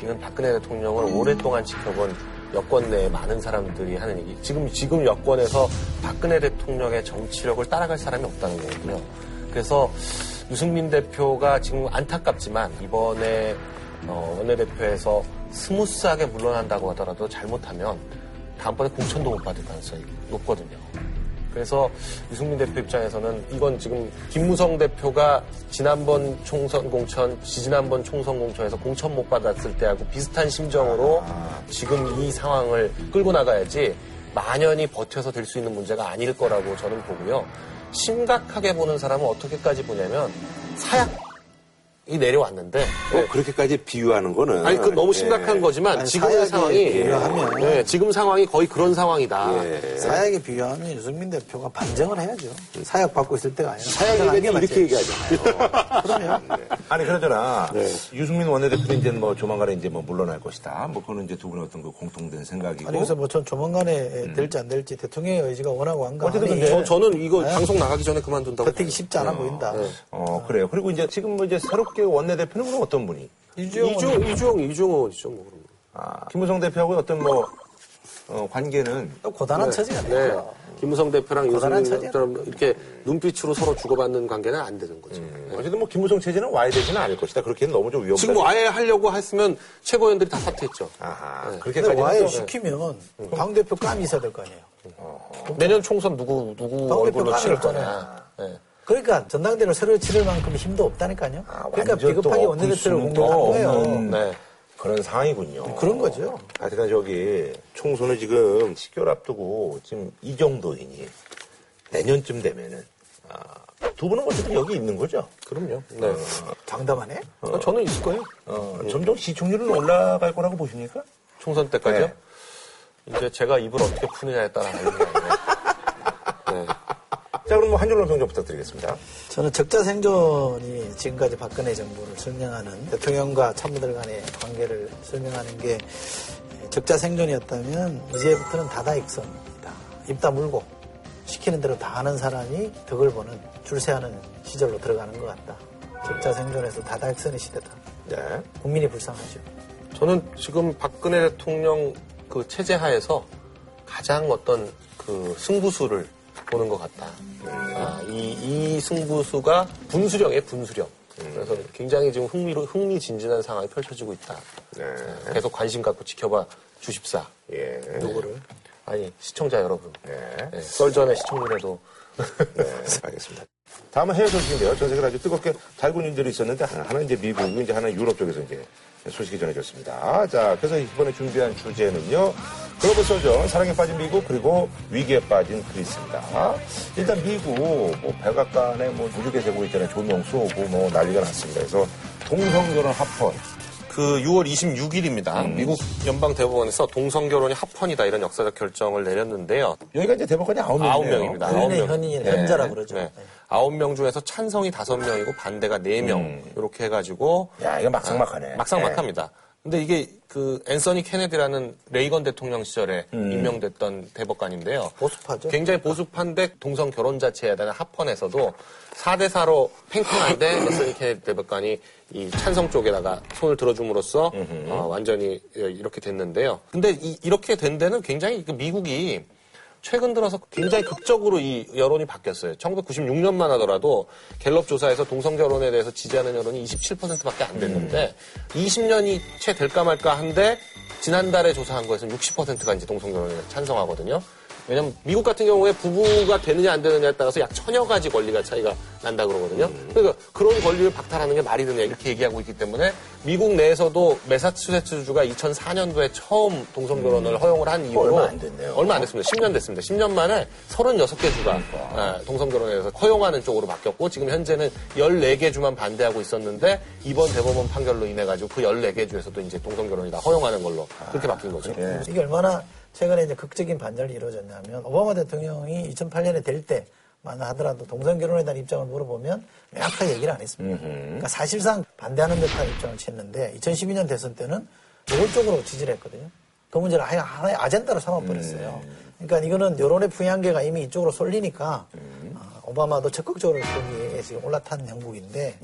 이건 박근혜 대통령을 오랫동안 지켜본 여권 내에 많은 사람들이 하는 얘기. 지금, 지금 여권에서 박근혜 대통령의 정치력을 따라갈 사람이 없다는 거거든요. 그래서 유승민 대표가 지금 안타깝지만 이번에 어, 원내대표에서 smooth하게 물러난다고 하더라도 잘못하면 다음번에 공천도 못 받을 가능성이 높거든요. 그래서 유승민 대표 입장에서는 이건 지금 김무성 대표가 지난번 총선 공천, 지지난번 총선 공천에서 공천 못 받았을 때하고 비슷한 심정으로 지금 이 상황을 끌고 나가야지 만연히 버텨서 될 수 있는 문제가 아닐 거라고 저는 보고요. 심각하게 보는 사람은 어떻게까지 보냐면 사약 이 내려왔는데 뭐 그렇게까지 비유하는 거는. 아니 그 너무 예. 심각한 거지만 아니, 지금의 사약에 상황이 비유하면 네, 지금 상황이 거의 그런 상황이다. 예. 사약에 비유하면 유승민 대표가 반정을 해야죠. 사약 받고 있을 때가 아니라 사약에 이렇게 맞지. 얘기하잖아요. 그러면 아니 그러잖아. 네. 유승민 원내대표는 이제 뭐 조만간에 이제 뭐 물러날 것이다. 뭐 그거는 이제 두 분의 어떤 그 공통된 생각이고. 아니 그래서 뭐 전 조만간에 될지 안 될지 대통령의 의지가 워낙 완강하니 어쨌든 근데 저, 저는 이거 네. 방송 나가기 전에 그만둔다고. 버티기 쉽지 않아 보인다. 어 그래요. 그리고 이제 지금 뭐 이제 새롭게 원내대표는 그럼 어떤 분이? 이주영 이중, 이중, 이중호죠, 뭐. 그럼. 아, 김무성 대표하고 어떤 뭐 어, 관계는 또 고단한 처지가 네. 되죠. 김무성 대표랑 고단한 유승민처럼 이렇게 눈빛으로 서로 주고받는 관계는 안 되는 거죠. 네. 어쨌든 뭐 김무성 체제는 와야 되지는 않을 것이다. 그렇게는 너무 좀 위험하다. 지금 와해 하려고 했으면 최고위원들이 다 사퇴했죠. 아하. 근데 그렇게까지 와해 또- 시키면 당 대표 감이 있어야 될 거 아니에요. 내년 총선 누구, 누구 당 얼굴로 대표 치를 거냐. 네. 그러니까 전당대회를 새로 치를 만큼 힘도 없다니까요. 아, 그러니까 비겁하게 또 원내대표를 공격한 거예요. 네. 그런 상황이군요. 그런 거죠. 하여튼 저기 총선을 지금 10개월 앞두고 지금 이 정도이니 내년쯤 되면은 아, 두 분은 어쨌든 여기 있는 거죠? 그럼요. 네. 장담하네. 아, 저는 있을 거예요. 어, 점점 시청률은 올라갈 거라고 보십니까? 총선 때까지요. 네. 이제 제가 입을 어떻게 푸느냐에 따라 게 아니에요. 네. 자, 그럼 뭐 한 줄로 평좀 부탁드리겠습니다. 저는 적자 생존이 지금까지 박근혜 정부를 설명하는 대통령과 참모들 간의 관계를 설명하는 게 적자 생존이었다면 이제부터는 다다익선입니다. 입 다물고 시키는 대로 다 하는 사람이 덕을 보는 줄세하는 시절로 들어가는 것 같다. 적자 생존에서 다다익선의 시대다. 네. 국민이 불쌍하죠. 저는 지금 박근혜 대통령 그 체제 하에서 가장 어떤 그 승부수를 보는 것 같다. 아, 이, 이 승부수가 분수령이에요, 분수령. 그래서 굉장히 지금 흥미로, 흥미진진한 상황이 펼쳐지고 있다. 네. 계속 관심 갖고 지켜봐 주십사. 예. 누구를? 아니, 시청자 여러분. 네. 네, 썰 전에 시청률에도 네, 알겠습니다. 다음은 해외 소식인데요. 전 세계를 아주 뜨겁게 달군 일들이 있었는데 하나, 이제 미국, 이제 하나 유럽 쪽에서 이제 소식이 전해졌습니다. 자, 그래서 이번에 준비한 주제는요. 글로벌 소전, 사랑에 빠진 미국, 그리고 위기에 빠진 그리스입니다. 일단 미국, 뭐, 백악관에 뭐, 무지개 제고 있잖아요. 조명 쏘고 뭐, 난리가 났습니다. 그래서 동성결혼 합헌, 그 6월 26일입니다. 음. 미국 연방 대법원에서 동성 결혼이 합헌이다 이런 역사적 결정을 내렸는데요. 여기가 이제 대법관이 아홉 명이네요. 아홉 명입니다. 아홉 현인의 명. 현인, 네. 현자라 그러죠. 네. 아홉 명 중에서 찬성이 다섯 명이고 반대가 네 명. 이렇게 해가지고 야, 이거 막상막하네. 막상막합니다. 근데 이게 그 앤서니 케네디라는 레이건 대통령 시절에 음. 임명됐던 대법관인데요. 보수파죠. 굉장히 보수파인데 동성 결혼 자체에 대한 합헌에서도 4대 4로 팽팽한데 앤서니 케네디 대법관이 이 찬성 쪽에다가 손을 들어줌으로써 어, 완전히 이렇게 됐는데요. 근데 이, 이렇게 된 데는 굉장히 그 미국이 최근 들어서 굉장히 극적으로 이 여론이 바뀌었어요. 1996년만 하더라도 갤럽 조사에서 동성 결혼에 대해서 지지하는 여론이 27%밖에 안 됐는데 20년이 채 될까 말까 한데 지난달에 조사한 거에서는 60%가 이제 동성 결혼에 찬성하거든요. 왜냐면 미국 같은 경우에 부부가 되느냐 안 되느냐에 따라서 약 천여 가지 권리가 차이가 난다 그러거든요. 그러니까 그런 권리를 박탈하는 게 말이 되냐 이렇게 얘기하고 있기 때문에 미국 내에서도 매사추세츠주가 2004년도에 처음 동성 결혼을 허용을 한 이후로 얼마 안 됐네요. 얼마 안 됐습니다. 10년 됐습니다. 10년 만에 36개 주가 예, 동성 결혼에 대해서 허용하는 쪽으로 바뀌었고 지금 현재는 14개 주만 반대하고 있었는데 이번 대법원 판결로 인해 가지고 그 14개 주에서도 이제 동성 결혼이 다 허용하는 걸로 그렇게 바뀐 거죠. 이게 얼마나 최근에 이제 극적인 반전이 이루어졌냐면 오바마 대통령이 2008년에 될 때만 하더라도 동성 결혼에 대한 입장을 물어보면 명확하게 얘기를 안 했습니다. 그러니까 사실상 반대하는 듯한 입장을 취했는데 2012년 대선 때는 노골적으로 지지를 했거든요. 그 문제를 아예 하나의 아젠다로 삼아버렸어요. 그러니까 이거는 여론의 부양계가 이미 이쪽으로 쏠리니까 아, 오바마도 적극적으로 거기에 지금 올라탄 형국인데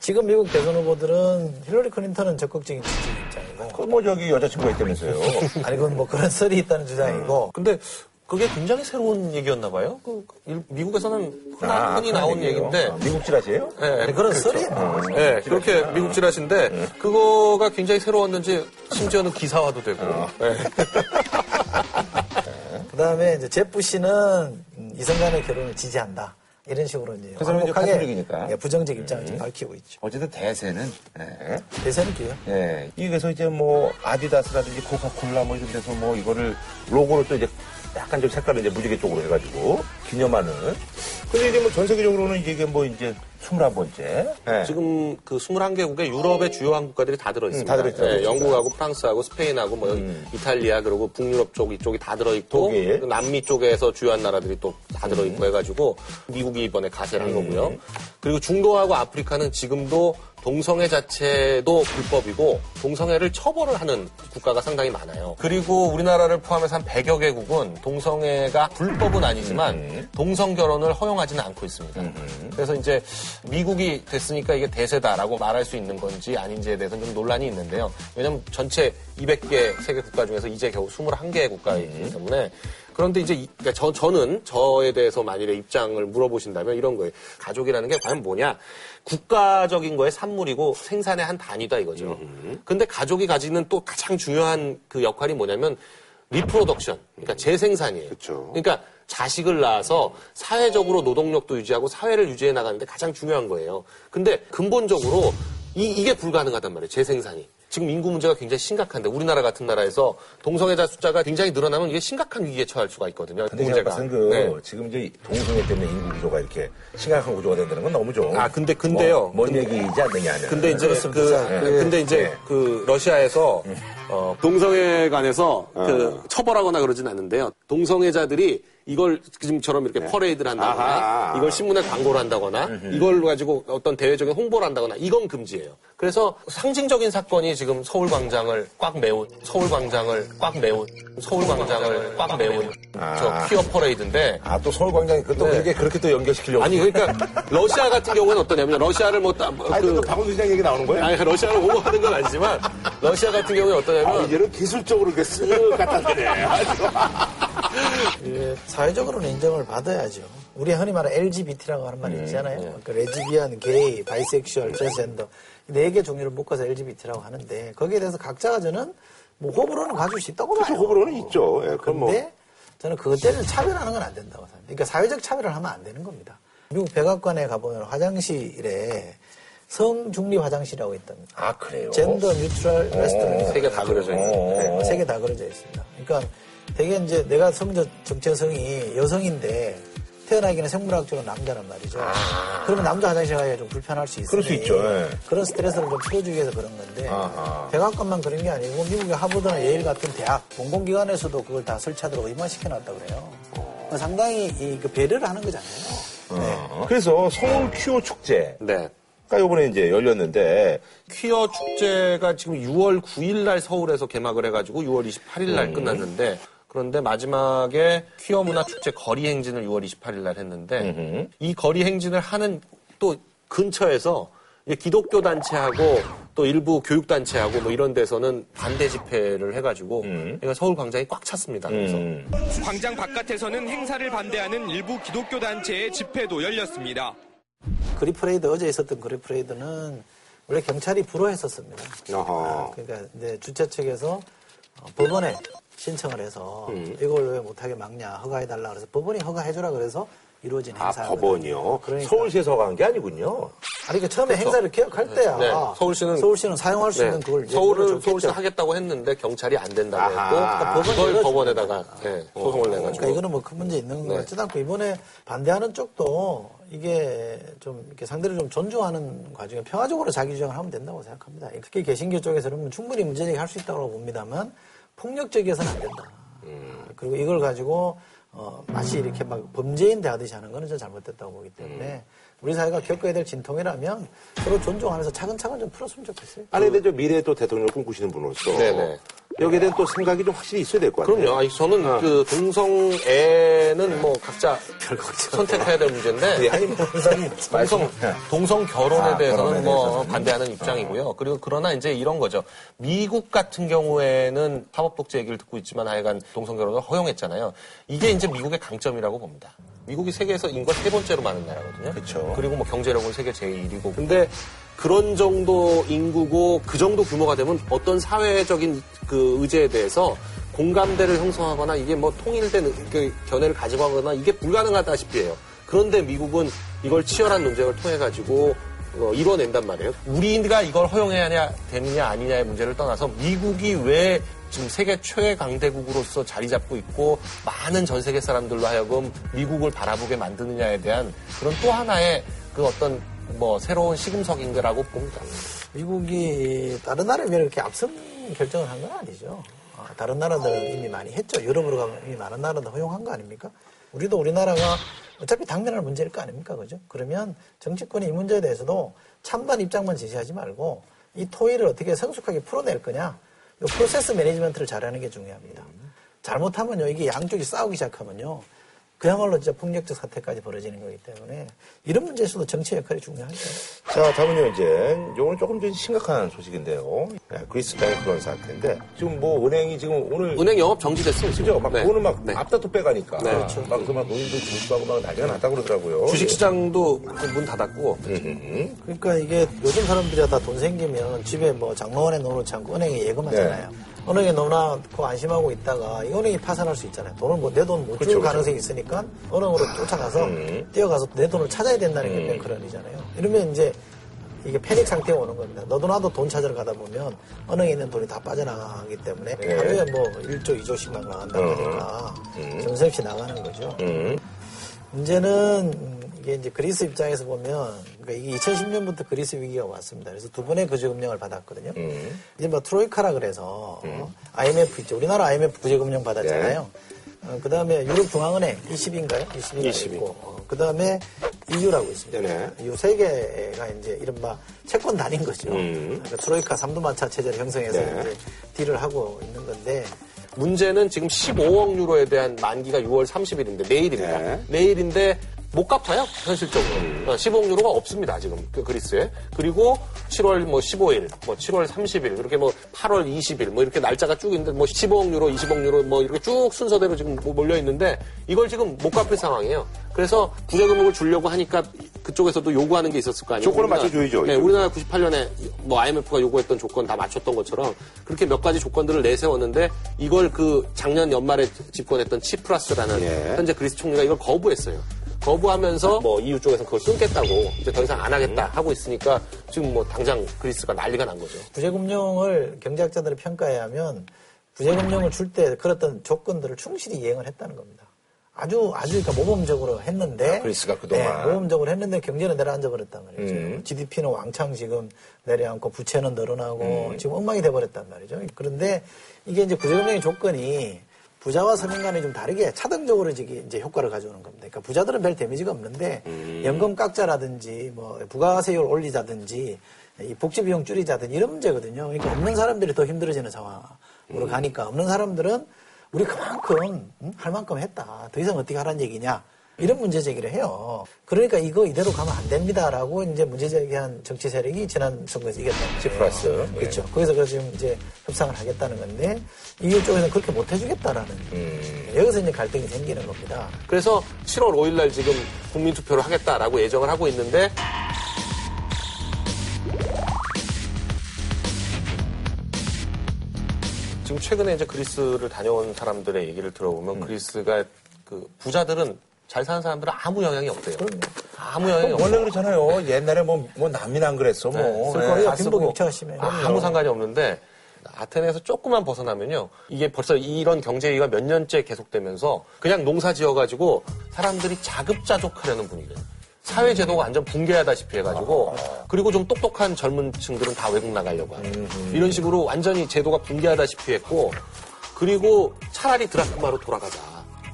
지금 미국 대선 후보들은 힐러리 클린턴은 적극적인 지지 입장이고 그뭐 저기 여자친구가 있다면서요. 아니 그건 뭐 그런 썰이 있다는 주장이고 근데 그게 굉장히 새로운 얘기였나 봐요. 그 일- 미국에서는 흔히, 아, 흔히 나온 얘기예요? 얘기인데 아, 미국 찌라시예요? 예, 아니, 그런 썰이 네, 그렇게 미국 지라시인데 그거가 굉장히 새로웠는지 심지어는 기사화도 되고. 예. 그다음에 이제 제프 씨는 음, 이성 간의 결혼을 지지한다 이런 식으로 이제 그 사람은 카톨릭이니까. 예, 부정적 입장을 지금 밝히고 있죠. 어쨌든 대세는 예. 대선은 기요. 예. 이게서 이제 뭐 아디다스라든지 코카콜라 뭐 이런 데서 뭐 이거를 로고를 또 이제 약간 좀 색깔을 이제 무지개 쪽으로 해가지고 기념하는. 근데 이제 뭐 전 세계적으로는 이게 뭐 이제 21번째. 예. 지금 그 21개국의 유럽의 주요한 국가들이 다 들어있습니다. 음, 다 들어있죠. 예, 영국하고 프랑스하고 스페인하고 뭐 이탈리아 그리고 북유럽 쪽 이쪽이 다 들어있고 독일. 그 남미 쪽에서 주요한 나라들이 또 다 들어있고 해가지고 미국이 이번에 가세를 한 거고요. 그리고 중동하고 아프리카는 지금도 동성애 자체도 불법이고 동성애를 처벌을 하는 국가가 상당히 많아요. 그리고 우리나라를 포함해서 한 100여 개국은 동성애가 불법은 아니지만 동성 결혼을 허용하 지는 않고 있습니다. 그래서 이제 미국이 됐으니까 이게 대세다라고 말할 수 있는 건지 아닌지에 대해서는 좀 논란이 있는데요. 왜냐하면 전체 200개 세계 국가 중에서 이제 겨우 21개의 국가이기 때문에 그런데 이제 이- 그러니까 저, 저는 저에 대해서 만일에 입장을 물어보신다면 이런 거예요. 가족이라는 게 과연 뭐냐? 국가적인 거의 산물이고 생산의 한 단위다 이거죠. 근데 가족이 가지는 또 가장 중요한 그 역할이 뭐냐면 reproduction, 그러니까 재생산이에요. 그쵸. 그러니까 자식을 낳아서 사회적으로 노동력도 유지하고 사회를 유지해 나가는데 가장 중요한 거예요. 근데 근본적으로 이, 이게 불가능하단 말이에요. 재생산이. 지금 인구 문제가 굉장히 심각한데 우리나라 같은 나라에서 동성애자 숫자가 굉장히 늘어나면 이게 심각한 위기에 처할 수가 있거든요. 근데 제가 봤을 그 네. 지금 이제 동성애 때문에 인구 구조가 이렇게 심각한 구조가 된다는 건 너무 좀. 아, 근데- 근데요. 뭐, 뭔 얘기이지 않느냐는. 근데 이제 그, 그렇습니다. 그- 근데 이제 네. 그 러시아에서 어, 동성애에 관해서 그 처벌하거나 그러진 않는데요. 동성애자들이 이걸 지금처럼 이렇게 퍼레이드를 한다거나 아하. 이걸 신문에 광고를 한다거나 이걸 가지고 어떤 대외적인 홍보를 한다거나 이건 금지예요. 그래서 상징적인 사건이 지금 서울 광장을 꽉 메운 서울 광장을 꽉 메운 서울 광장을 꽉 메운 저 퀴어 퍼레이드인데 아, 또 서울광장이 그또 네. 그렇게, 그렇게 또 연결시키려고. 아니 그러니까 러시아 같은 경우는 어떠냐면 러시아를 뭐 따- 아니, 그또 박원순 시장 얘기 나오는 거야? 아니 러시아를 옹호하는 건 아니지만 러시아 같은 경우는 아, 어떠냐면 이제는 기술적으로 이렇게 쓱 갖다 대네. 이게 사회적으로는 인정을 받아야죠. 우리 흔히 말하는 LGBT라고 하는 말이 있잖아요. 그 레즈비언, 게이, bisexual, 트랜스젠더 네 개 종류를 묶어서 LGBT라고 하는데 거기에 대해서 각자가 저는 뭐 호불호는 가질 수 있다고 봐요. 호불호는 있죠. 예, 그럼 뭐. 근데 저는 그것 때문에 차별하는 건 안 된다고 생각합니다. 그러니까 사회적 차별을 하면 안 되는 겁니다. 미국 백악관에 가보면 화장실에 성중립 화장실이라고 있답니다. 아, 그래요? 젠더 뉴트럴 레스토랑 세개 다 그려져 있는 네, 세개 다 그려져 있습니다. 그러니까 되게 이제 내가 성적 정체성이 여성인데 태어나기는 생물학적으로 남자란 말이죠. 그러면 남자 화장실 가기가 좀 불편할 수 있어요. 아. 그럴 수 있죠, 예. 그런 스트레스를 좀 풀어주기 위해서 그런 건데 아하. 백악관만 그런 게 아니고 미국의 하버드나 예일 같은 대학 공공기관에서도 그걸 다 설치하도록 의무화시켜놨다 그래요. 그러니까 상당히 이, 그 배려를 하는 거잖아요. 네. 어. 그래서 서울 퀴어 축제. 네. 가 요번에 이제 열렸는데 퀴어 축제가 지금 6월 9일 날 서울에서 개막을 해가지고 6월 28일 날 끝났는데 그런데 마지막에 퀴어 문화 축제 거리 행진을 6월 28일 날 했는데 이 거리 행진을 하는 또 근처에서 기독교 단체하고 또 일부 교육 단체하고 뭐 이런 데서는 반대 집회를 해가지고 그러니까 서울 광장이 꽉 찼습니다. 그래서 음. 광장 바깥에서는 행사를 반대하는 일부 기독교 단체의 집회도 열렸습니다. 그리프레이드 어제 있었던 그리프레이드는 원래 경찰이 불허했었습니다. 어허. 그러니까 이제 주최 측에서 어, 법원에 신청을 해서 음. 이걸 왜 못하게 막냐 허가해달라 그래서 법원이 허가해주라 그래서 이루어진 아, 행사거든요. 법원이요? 그러니까 서울시에서 간게 아니군요. 아니 그 처음에 행사를 개혁할 때야 네, 서울시는- 서울시는 사용할 수 네. 있는 그걸 서울은. 서울시 하겠다고 했는데 경찰이 안 된다고 아하. 했고 그러니까 법원이 그걸 법원에다가 네, 소송을 내가지고 그러니까 이거는 뭐 큰 문제 있는 것 네. 같지도 않고 이번에 반대하는 쪽도 이게 좀 이렇게 상대를 좀 존중하는 과정에 평화적으로 자기 주장을 하면 된다고 생각합니다. 특히 개신교 쪽에서는 충분히 문제제기 할 수 있다고 봅니다만 폭력적이어서는 안 된다. 그리고 이걸 가지고 어, 마치 이렇게 막 범죄인 대하듯이 하는 거는 좀 잘못됐다고 보기 때문에 우리 사회가 겪어야 될 진통이라면 서로 존중하면서 차근차근 좀 풀었으면 좋겠어요. 아니, 근데 저 미래 또 대통령을 꿈꾸시는 분으로서. 네네. 여기에 대한 또 생각이 좀 확실히 있어야 될 것 같아요. 그럼요. 아니, 저는 어. 그 동성애는 뭐 각자 선택해야 될 문제인데 예, 아니, 뭐, 동성 동성 결혼에 아, 대해서는 결혼에 뭐 대해서는. 반대하는 입장이고요. 그리고 그러나 이제 이런 거죠. 미국 같은 경우에는 사법 독재 얘기를 듣고 있지만 하여간 동성 결혼을 허용했잖아요. 이게 이제 미국의 강점이라고 봅니다. 미국이 세계에서 인구가 세 번째로 많은 나라거든요. 그쵸. 그리고 뭐 경제력은 세계 제1위고. 근데 그런 정도 인구고 그 정도 규모가 되면 어떤 사회적인 그 의제에 대해서 공감대를 형성하거나 이게 뭐 통일된 그 견해를 가지고 하거나 이게 불가능하다시피 해요. 그런데 미국은 이걸 치열한 논쟁을 통해 가지고 어, 이뤄낸단 말이에요. 우리가 이걸 허용해야 되느냐, 아니냐의 문제를 떠나서 미국이 왜 지금 세계 최애 강대국으로서 자리 잡고 있고 많은 전 세계 사람들로 하여금 미국을 바라보게 만드느냐에 대한 그런 또 하나의 그 어떤 뭐 새로운 시금석인 거라고 봅니다. 미국이 다른 나라에 비해 이렇게 앞선 결정을 한 건 아니죠. 아, 다른 나라들은 이미 많이 했죠. 유럽으로 가면 이미 많은 나라도 허용한 거 아닙니까? 우리도 우리나라가 어차피 당면할 문제일 거 아닙니까? 그죠? 그러면 정치권이 이 문제에 대해서도 찬반 입장만 제시하지 말고 이 토의를 어떻게 성숙하게 풀어낼 거냐. 이 프로세스 매니지먼트를 잘하는 게 중요합니다. 잘못하면요, 이게 양쪽이 싸우기 시작하면요, 그야말로 진짜 폭력적 사태까지 벌어지는 거기 때문에 이런 문제에서도 정치 역할이 중요하죠. 자, 다음은요, 이제, 요거는 조금 좀 심각한 소식인데요. 네, 그리스 뱅크런 사태인데, 지금 뭐, 은행이 지금 오늘. 은행 영업 정지됐어요. 지금. 그죠? 막 네. 돈을 막 네. 앞다투 빼가니까. 네. 그렇죠. 막, 그막 노인들 중수하고 막 난리가 났다 그러더라고요. 주식시장도 문 닫았고 그러니까 이게 요즘 사람들이 다 돈 생기면 집에 뭐 장로원에 넣어놓지 않고 은행에 예금하잖아요. 은행에 넣어놓고 안심하고 있다가 이 은행이 파산할 수 있잖아요. 돈을 뭐, 내 돈못줄 그렇죠, 가능성이 있으니까 은행으로 쫓아가서 뛰어가서 내 돈을 찾아야 된다는 게 뱅크런이잖아요. 이러면 이제 이게 패닉 상태에 오는 겁니다. 너도 나도 돈 찾으러 가다 보면 은행에 있는 돈이 다 빠져나가기 때문에 하루에 뭐 1조, 2조씩만 나간다 보니까 정신없이 나가는 거죠. 문제는 음, 이게 이제 그리스 입장에서 보면 그러니까 이게 2010년부터 그리스 위기가 왔습니다. 그래서 두 번의 구제금령을 받았거든요. 이제 뭐 트로이카라 그래서 어, IMF 있죠. 우리나라 IMF 구제금령 받았잖아요. 어, 그 다음에 유럽 중앙은행 20인가요? 20인가 20. 있고 어, 그 다음에 EU라고 있습니다. 네네. EU 세 개가 이제 이른바 채권 단인 거죠. 그러니까 트로이카 삼두마차 체제를 형성해서 네. 이제 딜을 하고 있는 건데 문제는 지금 15억 유로에 대한 만기가 6월 30일인데 내일입니다. 네. 내일인데 못 갚아요 현실적으로. 어, 15억 유로가 없습니다 지금 그 그리스에. 그리고 7월 뭐 15일, 뭐 7월 30일, 그렇게 뭐 8월 20일 뭐 이렇게 날짜가 쭉 있는데 뭐 15억 유로, 20억 유로 뭐 이렇게 쭉 순서대로 지금 뭐 몰려 있는데 이걸 지금 못 갚을 상황이에요. 그래서 구제금액을 주려고 하니까 그쪽에서도 요구하는 게 있었을 거 아니에요. 조건을 맞춰줘야죠, 네. 우리나라 98년에 뭐 IMF가 요구했던 조건 다 맞췄던 것처럼 그렇게 몇 가지 조건들을 내세웠는데 이걸 그 작년 연말에 집권했던 치프라스라는 예. 현재 그리스 총리가 이걸 거부했어요. 거부하면서 뭐 EU 쪽에서 그걸 끊겠다고 이제 더 이상 안 하겠다 하고 있으니까 지금 뭐 당장 그리스가 난리가 난 거죠. 구제금융을 경제학자들이 평가해야 하면 구제금융을 줄 때 그랬던 조건들을 충실히 이행을 했다는 겁니다. 아주 아주 그러니까 모범적으로 했는데 아, 그리스가 그동안. 네, 모범적으로 했는데 경제는 내려앉아 버렸단 말이죠. 음. GDP는 왕창 지금 내려앉고 부채는 늘어나고 음. 지금 엉망이 돼 버렸단 말이죠. 그런데 이게 이제 구제금융의 조건이 부자와 서민 간에 좀 다르게 차등적으로 이제 효과를 가져오는 겁니다. 그러니까 부자들은 별 데미지가 없는데 음. 연금 깎자라든지 뭐 부가세율 올리자든지 이 복지 비용 줄이자든지 이런 문제거든요. 그러니까 없는 사람들이 더 힘들어지는 음. 상황으로 가니까 없는 사람들은 우리 그만큼 음, 할 만큼 했다. 더 이상 어떻게 하라는 얘기냐. 이런 문제 제기를 해요. 그러니까 이거 이대로 가면 안 됩니다라고 이제 문제 제기한 정치 세력이 지난 선거에서 이겼다는. 시프라스. 예. 그렇죠. 거기서 그 지금 이제 협상을 하겠다는 건데 이게 쪽에서는 그렇게 못 해주겠다라는 음. 여기서 이제 갈등이 생기는 겁니다. 그래서 7월 5일 날 지금 국민투표를 하겠다라고 예정을 하고 있는데 지금 최근에 이제 그리스를 다녀온 사람들의 얘기를 들어보면 그리스가 그 부자들은 잘 사는 사람들은 아무 영향이 없대요. 아무 영향이 없어요. 원래 그렇잖아요. 옛날에 뭐, 뭐 남미는 안 그랬어. 뭐. 네, 쓸거리가 다 빈부 쓰고 격차가 심해요. 아무 상관이 없는데 아테네에서 조금만 벗어나면요. 이게 벌써 이런 경제위기가 몇 년째 계속되면서 그냥 농사 지어가지고 사람들이 자급자족하려는 분위기예요. 사회 제도가 완전 붕괴하다시피 해가지고 그리고 좀 똑똑한 젊은 층들은 다 외국 나가려고 하고 이런 식으로 완전히 제도가 붕괴하다시피 했고 그리고 차라리 드라크마로 돌아가자.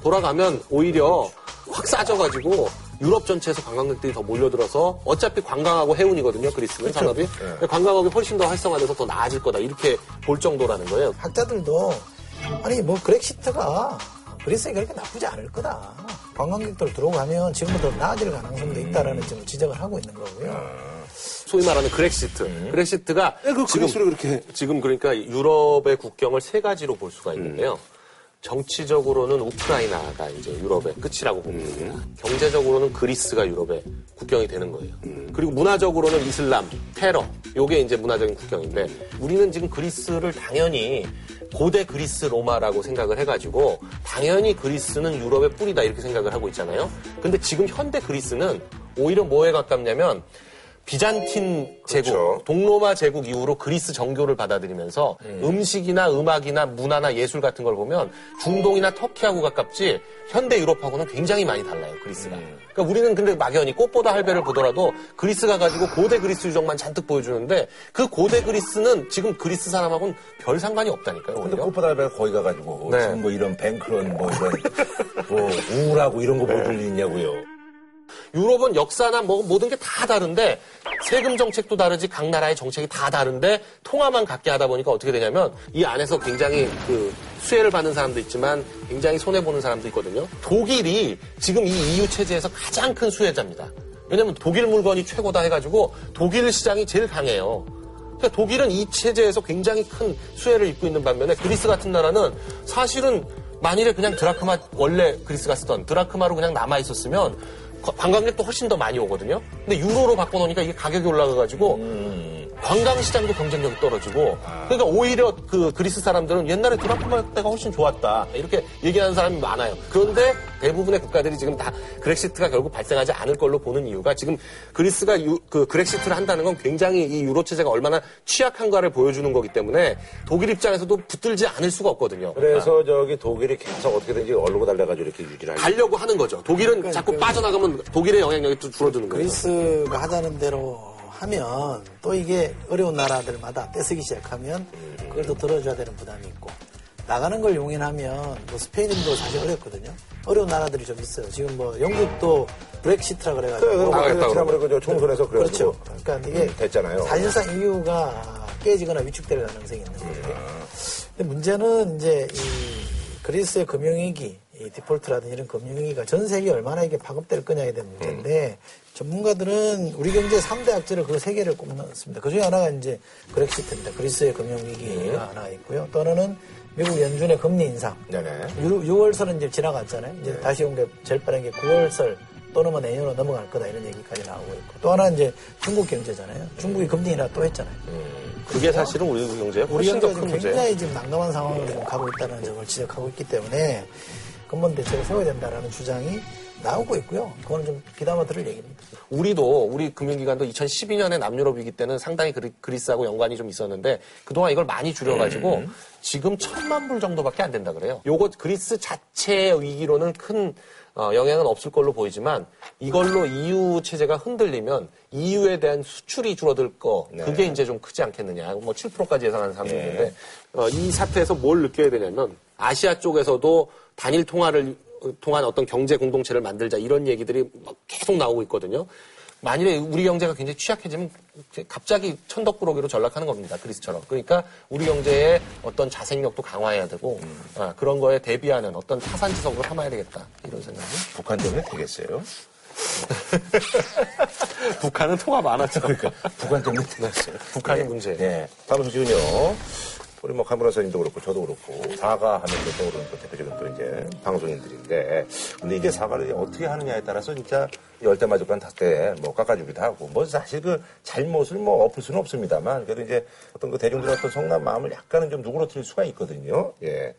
돌아가면 오히려 확 싸져가지고 유럽 전체에서 관광객들이 더 몰려들어서 어차피 관광하고 해운이거든요 그리스는 산업이 관광업이 훨씬 더 활성화돼서 더 나아질 거다 이렇게 볼 정도라는 거예요. 학자들도 아니 뭐 그렉시트가 그리스에 그렇게 나쁘지 않을 거다. 관광객들 들어가면 지금보다 더 나아질 가능성도 있다라는 점을 지적을 하고 있는 거고요. 소위 말하는 그렉시트. 그렉시트가 네, 그 그리스를 그렇게 지금 그러니까 유럽의 국경을 세 가지로 볼 수가 있는데요. 정치적으로는 우크라이나가 이제 유럽의 끝이라고 보면 됩니다. 경제적으로는 그리스가 유럽의 국경이 되는 거예요. 그리고 문화적으로는 이슬람, 테러, 요게 이제 문화적인 국경인데 우리는 지금 그리스를 당연히 고대 그리스 로마라고 생각을 해가지고 당연히 그리스는 유럽의 뿌리다 이렇게 생각을 하고 있잖아요. 근데 지금 현대 그리스는 오히려 뭐에 가깝냐면 비잔틴 제국, 그렇죠. 동로마 제국 이후로 그리스 정교를 받아들이면서 음. 식이나 음악이나 문화나 예술 같은 걸 보면 중동이나 터키하고 가깝지 현대 유럽하고는 굉장히 많이 달라요 그리스가. 그러니까 우리는 근데 막연히 꽃보다 할배를 보더라도 그리스가 가지고 고대 그리스 유적만 잔뜩 보여주는데 그 고대 그리스는 지금 그리스 사람하고는 별 상관이 없다니까요. 근데 오히려. 꽃보다 배 거기 가가지고 네. 지금 뭐 이런 뱅크런 뭐 이런 뭐 우울하고 이런 거 보여줄 일 있냐고요. 유럽은 역사나 뭐 모든 게 다 다른데 세금 정책도 다르지 각 나라의 정책이 다 다른데 통화만 갖게 하다 보니까 어떻게 되냐면 이 안에서 굉장히 그 수혜를 받는 사람도 있지만 굉장히 손해 보는 사람도 있거든요. 독일이 지금 이 EU 체제에서 가장 큰 수혜자입니다. 왜냐면 독일 물건이 최고다 해가지고 독일 시장이 제일 강해요. 그러니까 독일은 이 체제에서 굉장히 큰 수혜를 입고 있는 반면에 그리스 같은 나라는 사실은 만일에 그냥 드라크마 원래 그리스가 쓰던 드라크마로 그냥 남아 있었으면 거- 관광객도 훨씬 더 많이 오거든요. 근데 유로로 바꿔놓으니까 이게 가격이 올라가가지고 관광시장도 경쟁력이 떨어지고 그러니까 오히려 그 그리스 사람들은 옛날에 드라크마 때가 훨씬 좋았다 이렇게 얘기하는 사람이 많아요. 그런데 대부분의 국가들이 지금 다 그렉시트가 결국 발생하지 않을 걸로 보는 이유가 지금 그리스가 유- 그 그렉시트를 한다는 건 굉장히 이 유로 체제가 얼마나 취약한가를 보여주는 거기 때문에 독일 입장에서도 붙들지 않을 수가 없거든요. 그래서 저기 독일이 계속 어떻게든지 얼르고 달려가지고 이렇게 유지를 하려고. 하는 거죠. 독일은 자꾸 빠져나가면 독일의 영향력이 또 줄어드는 거예요. 그리스가 하자는 대로 하면 또 이게 어려운 나라들마다 떼쓰기 시작하면 그걸 또 들어줘야 되는 부담이 있고 나가는 걸 용인하면 뭐 스페인도 사실 어렵거든요. 어려운 나라들이 좀 있어요. 지금 뭐 영국도 브렉시트라 그래가지고 나가겠다 지난번에 그 총선에서 그렇죠. 그러니까 이게 음, 됐잖아요. 사실상 EU가 깨지거나 위축될 가능성이 있는 거죠. 근데 문제는 이제 이 그리스의 금융위기, 이 디폴트라든지 이런 금융위기가 전 세계에 얼마나 이게 파급될 거냐에 대한 문제인데 전문가들은 우리 경제 3대 악재를 그 세 개를 꼽았습니다. 그 중에 하나가 이제 그렉시트입니다. 그리스의 금융위기가 하나 있고요. 또 하나는 미국 연준의 금리 인상. 네네. 6, 월설은 이제 지나갔잖아요. 이제 다시 온 게 제일 빠른 게 9월설 또는 뭐 내년으로 넘어갈 거다 이런 얘기까지 나오고 있고 또 하나 이제 중국 경제잖아요. 중국이 금리 인하 또 했잖아요. 그게 사실은 우리 우리 훨씬 더 경제가 큰 지금 문제예요. 굉장히 지금 난감한 상황으로 지금 가고 있다는 점을 지적하고 있기 때문에 근본 대책을 세워야 된다라는 주장이 나오고 있고요. 그거는 좀 비담아 들을 얘기입니다. 우리도 우리 금융기관도 2012년에 남유럽 위기 때는 상당히 그리, 그리스하고 연관이 좀 있었는데 그동안 이걸 많이 줄여가지고 지금 천만 불 정도밖에 안 된다 그래요. 요거 그리스 자체의 위기로는 큰 어, 영향은 없을 걸로 보이지만 이걸로 EU 체제가 흔들리면 EU에 대한 수출이 줄어들 거 그게 이제 좀 크지 않겠느냐. 뭐 7%까지 예상하는 사람도 있는데 어, 이 사태에서 뭘 느껴야 되냐면 아시아 쪽에서도 단일 통화를 통한 어떤 경제 공동체를 만들자 이런 얘기들이 막 계속 나오고 있거든요. 만일에 우리 경제가 굉장히 취약해지면 갑자기 천덕꾸러기로 전락하는 겁니다. 그리스처럼. 그러니까 우리 경제의 어떤 자생력도 강화해야 되고 아, 그런 거에 대비하는 어떤 타산지석으로 삼아야 되겠다. 이런 생각이. 북한 때문에 되겠어요? 북한은 통화 많았죠. 그러니까 북한 때문에 되겠어요. 북한이 네. 문제. 네. 다음 소식은요. 우리 뭐 카메라 선님도 그렇고 저도 그렇고 사과 하면 또 떠오르는 또 대표적인 또 이제 방송인들인데 근데 이제 사과를 어떻게 하느냐에 따라서 진짜 열대 맞을건 닷대 뭐 깎아주기도 하고 뭐 사실 그 잘못을 뭐 엎을 수는 없습니다만 그래도 이제 어떤 그 대중들의 어떤 성난 마음을 약간은 좀 누그러뜨릴 수가 있거든요. 예.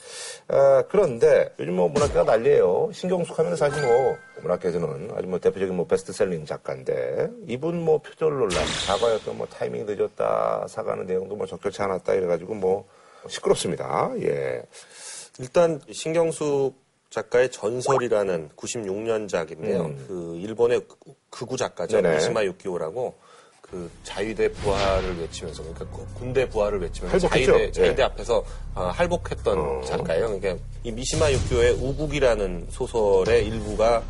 아, 그런데 요즘 뭐 문학계가 난리예요. 신경숙 하면 사실 뭐 문학계에서는 아주 뭐 대표적인 뭐 베스트셀링 작가인데 이분 뭐 표절 논란 사과였던 뭐 타이밍 늦었다 사과하는 내용도 뭐 적절치 않았다 이래가지고 뭐 시끄럽습니다. 예. 일단 신경숙 작가의 전설이라는 96년작인데요. 그 일본의 극우 작가죠. 미시마 유키오라고 그 자위대 부활을 외치면서 그러니까 그 군대 부활을 외치면서 할복했죠? 자위대, 자위대 예. 앞에서 어, 할복했던 작가예요. 그러니까 이 미시마 유키오의 우국이라는 소설의 일부가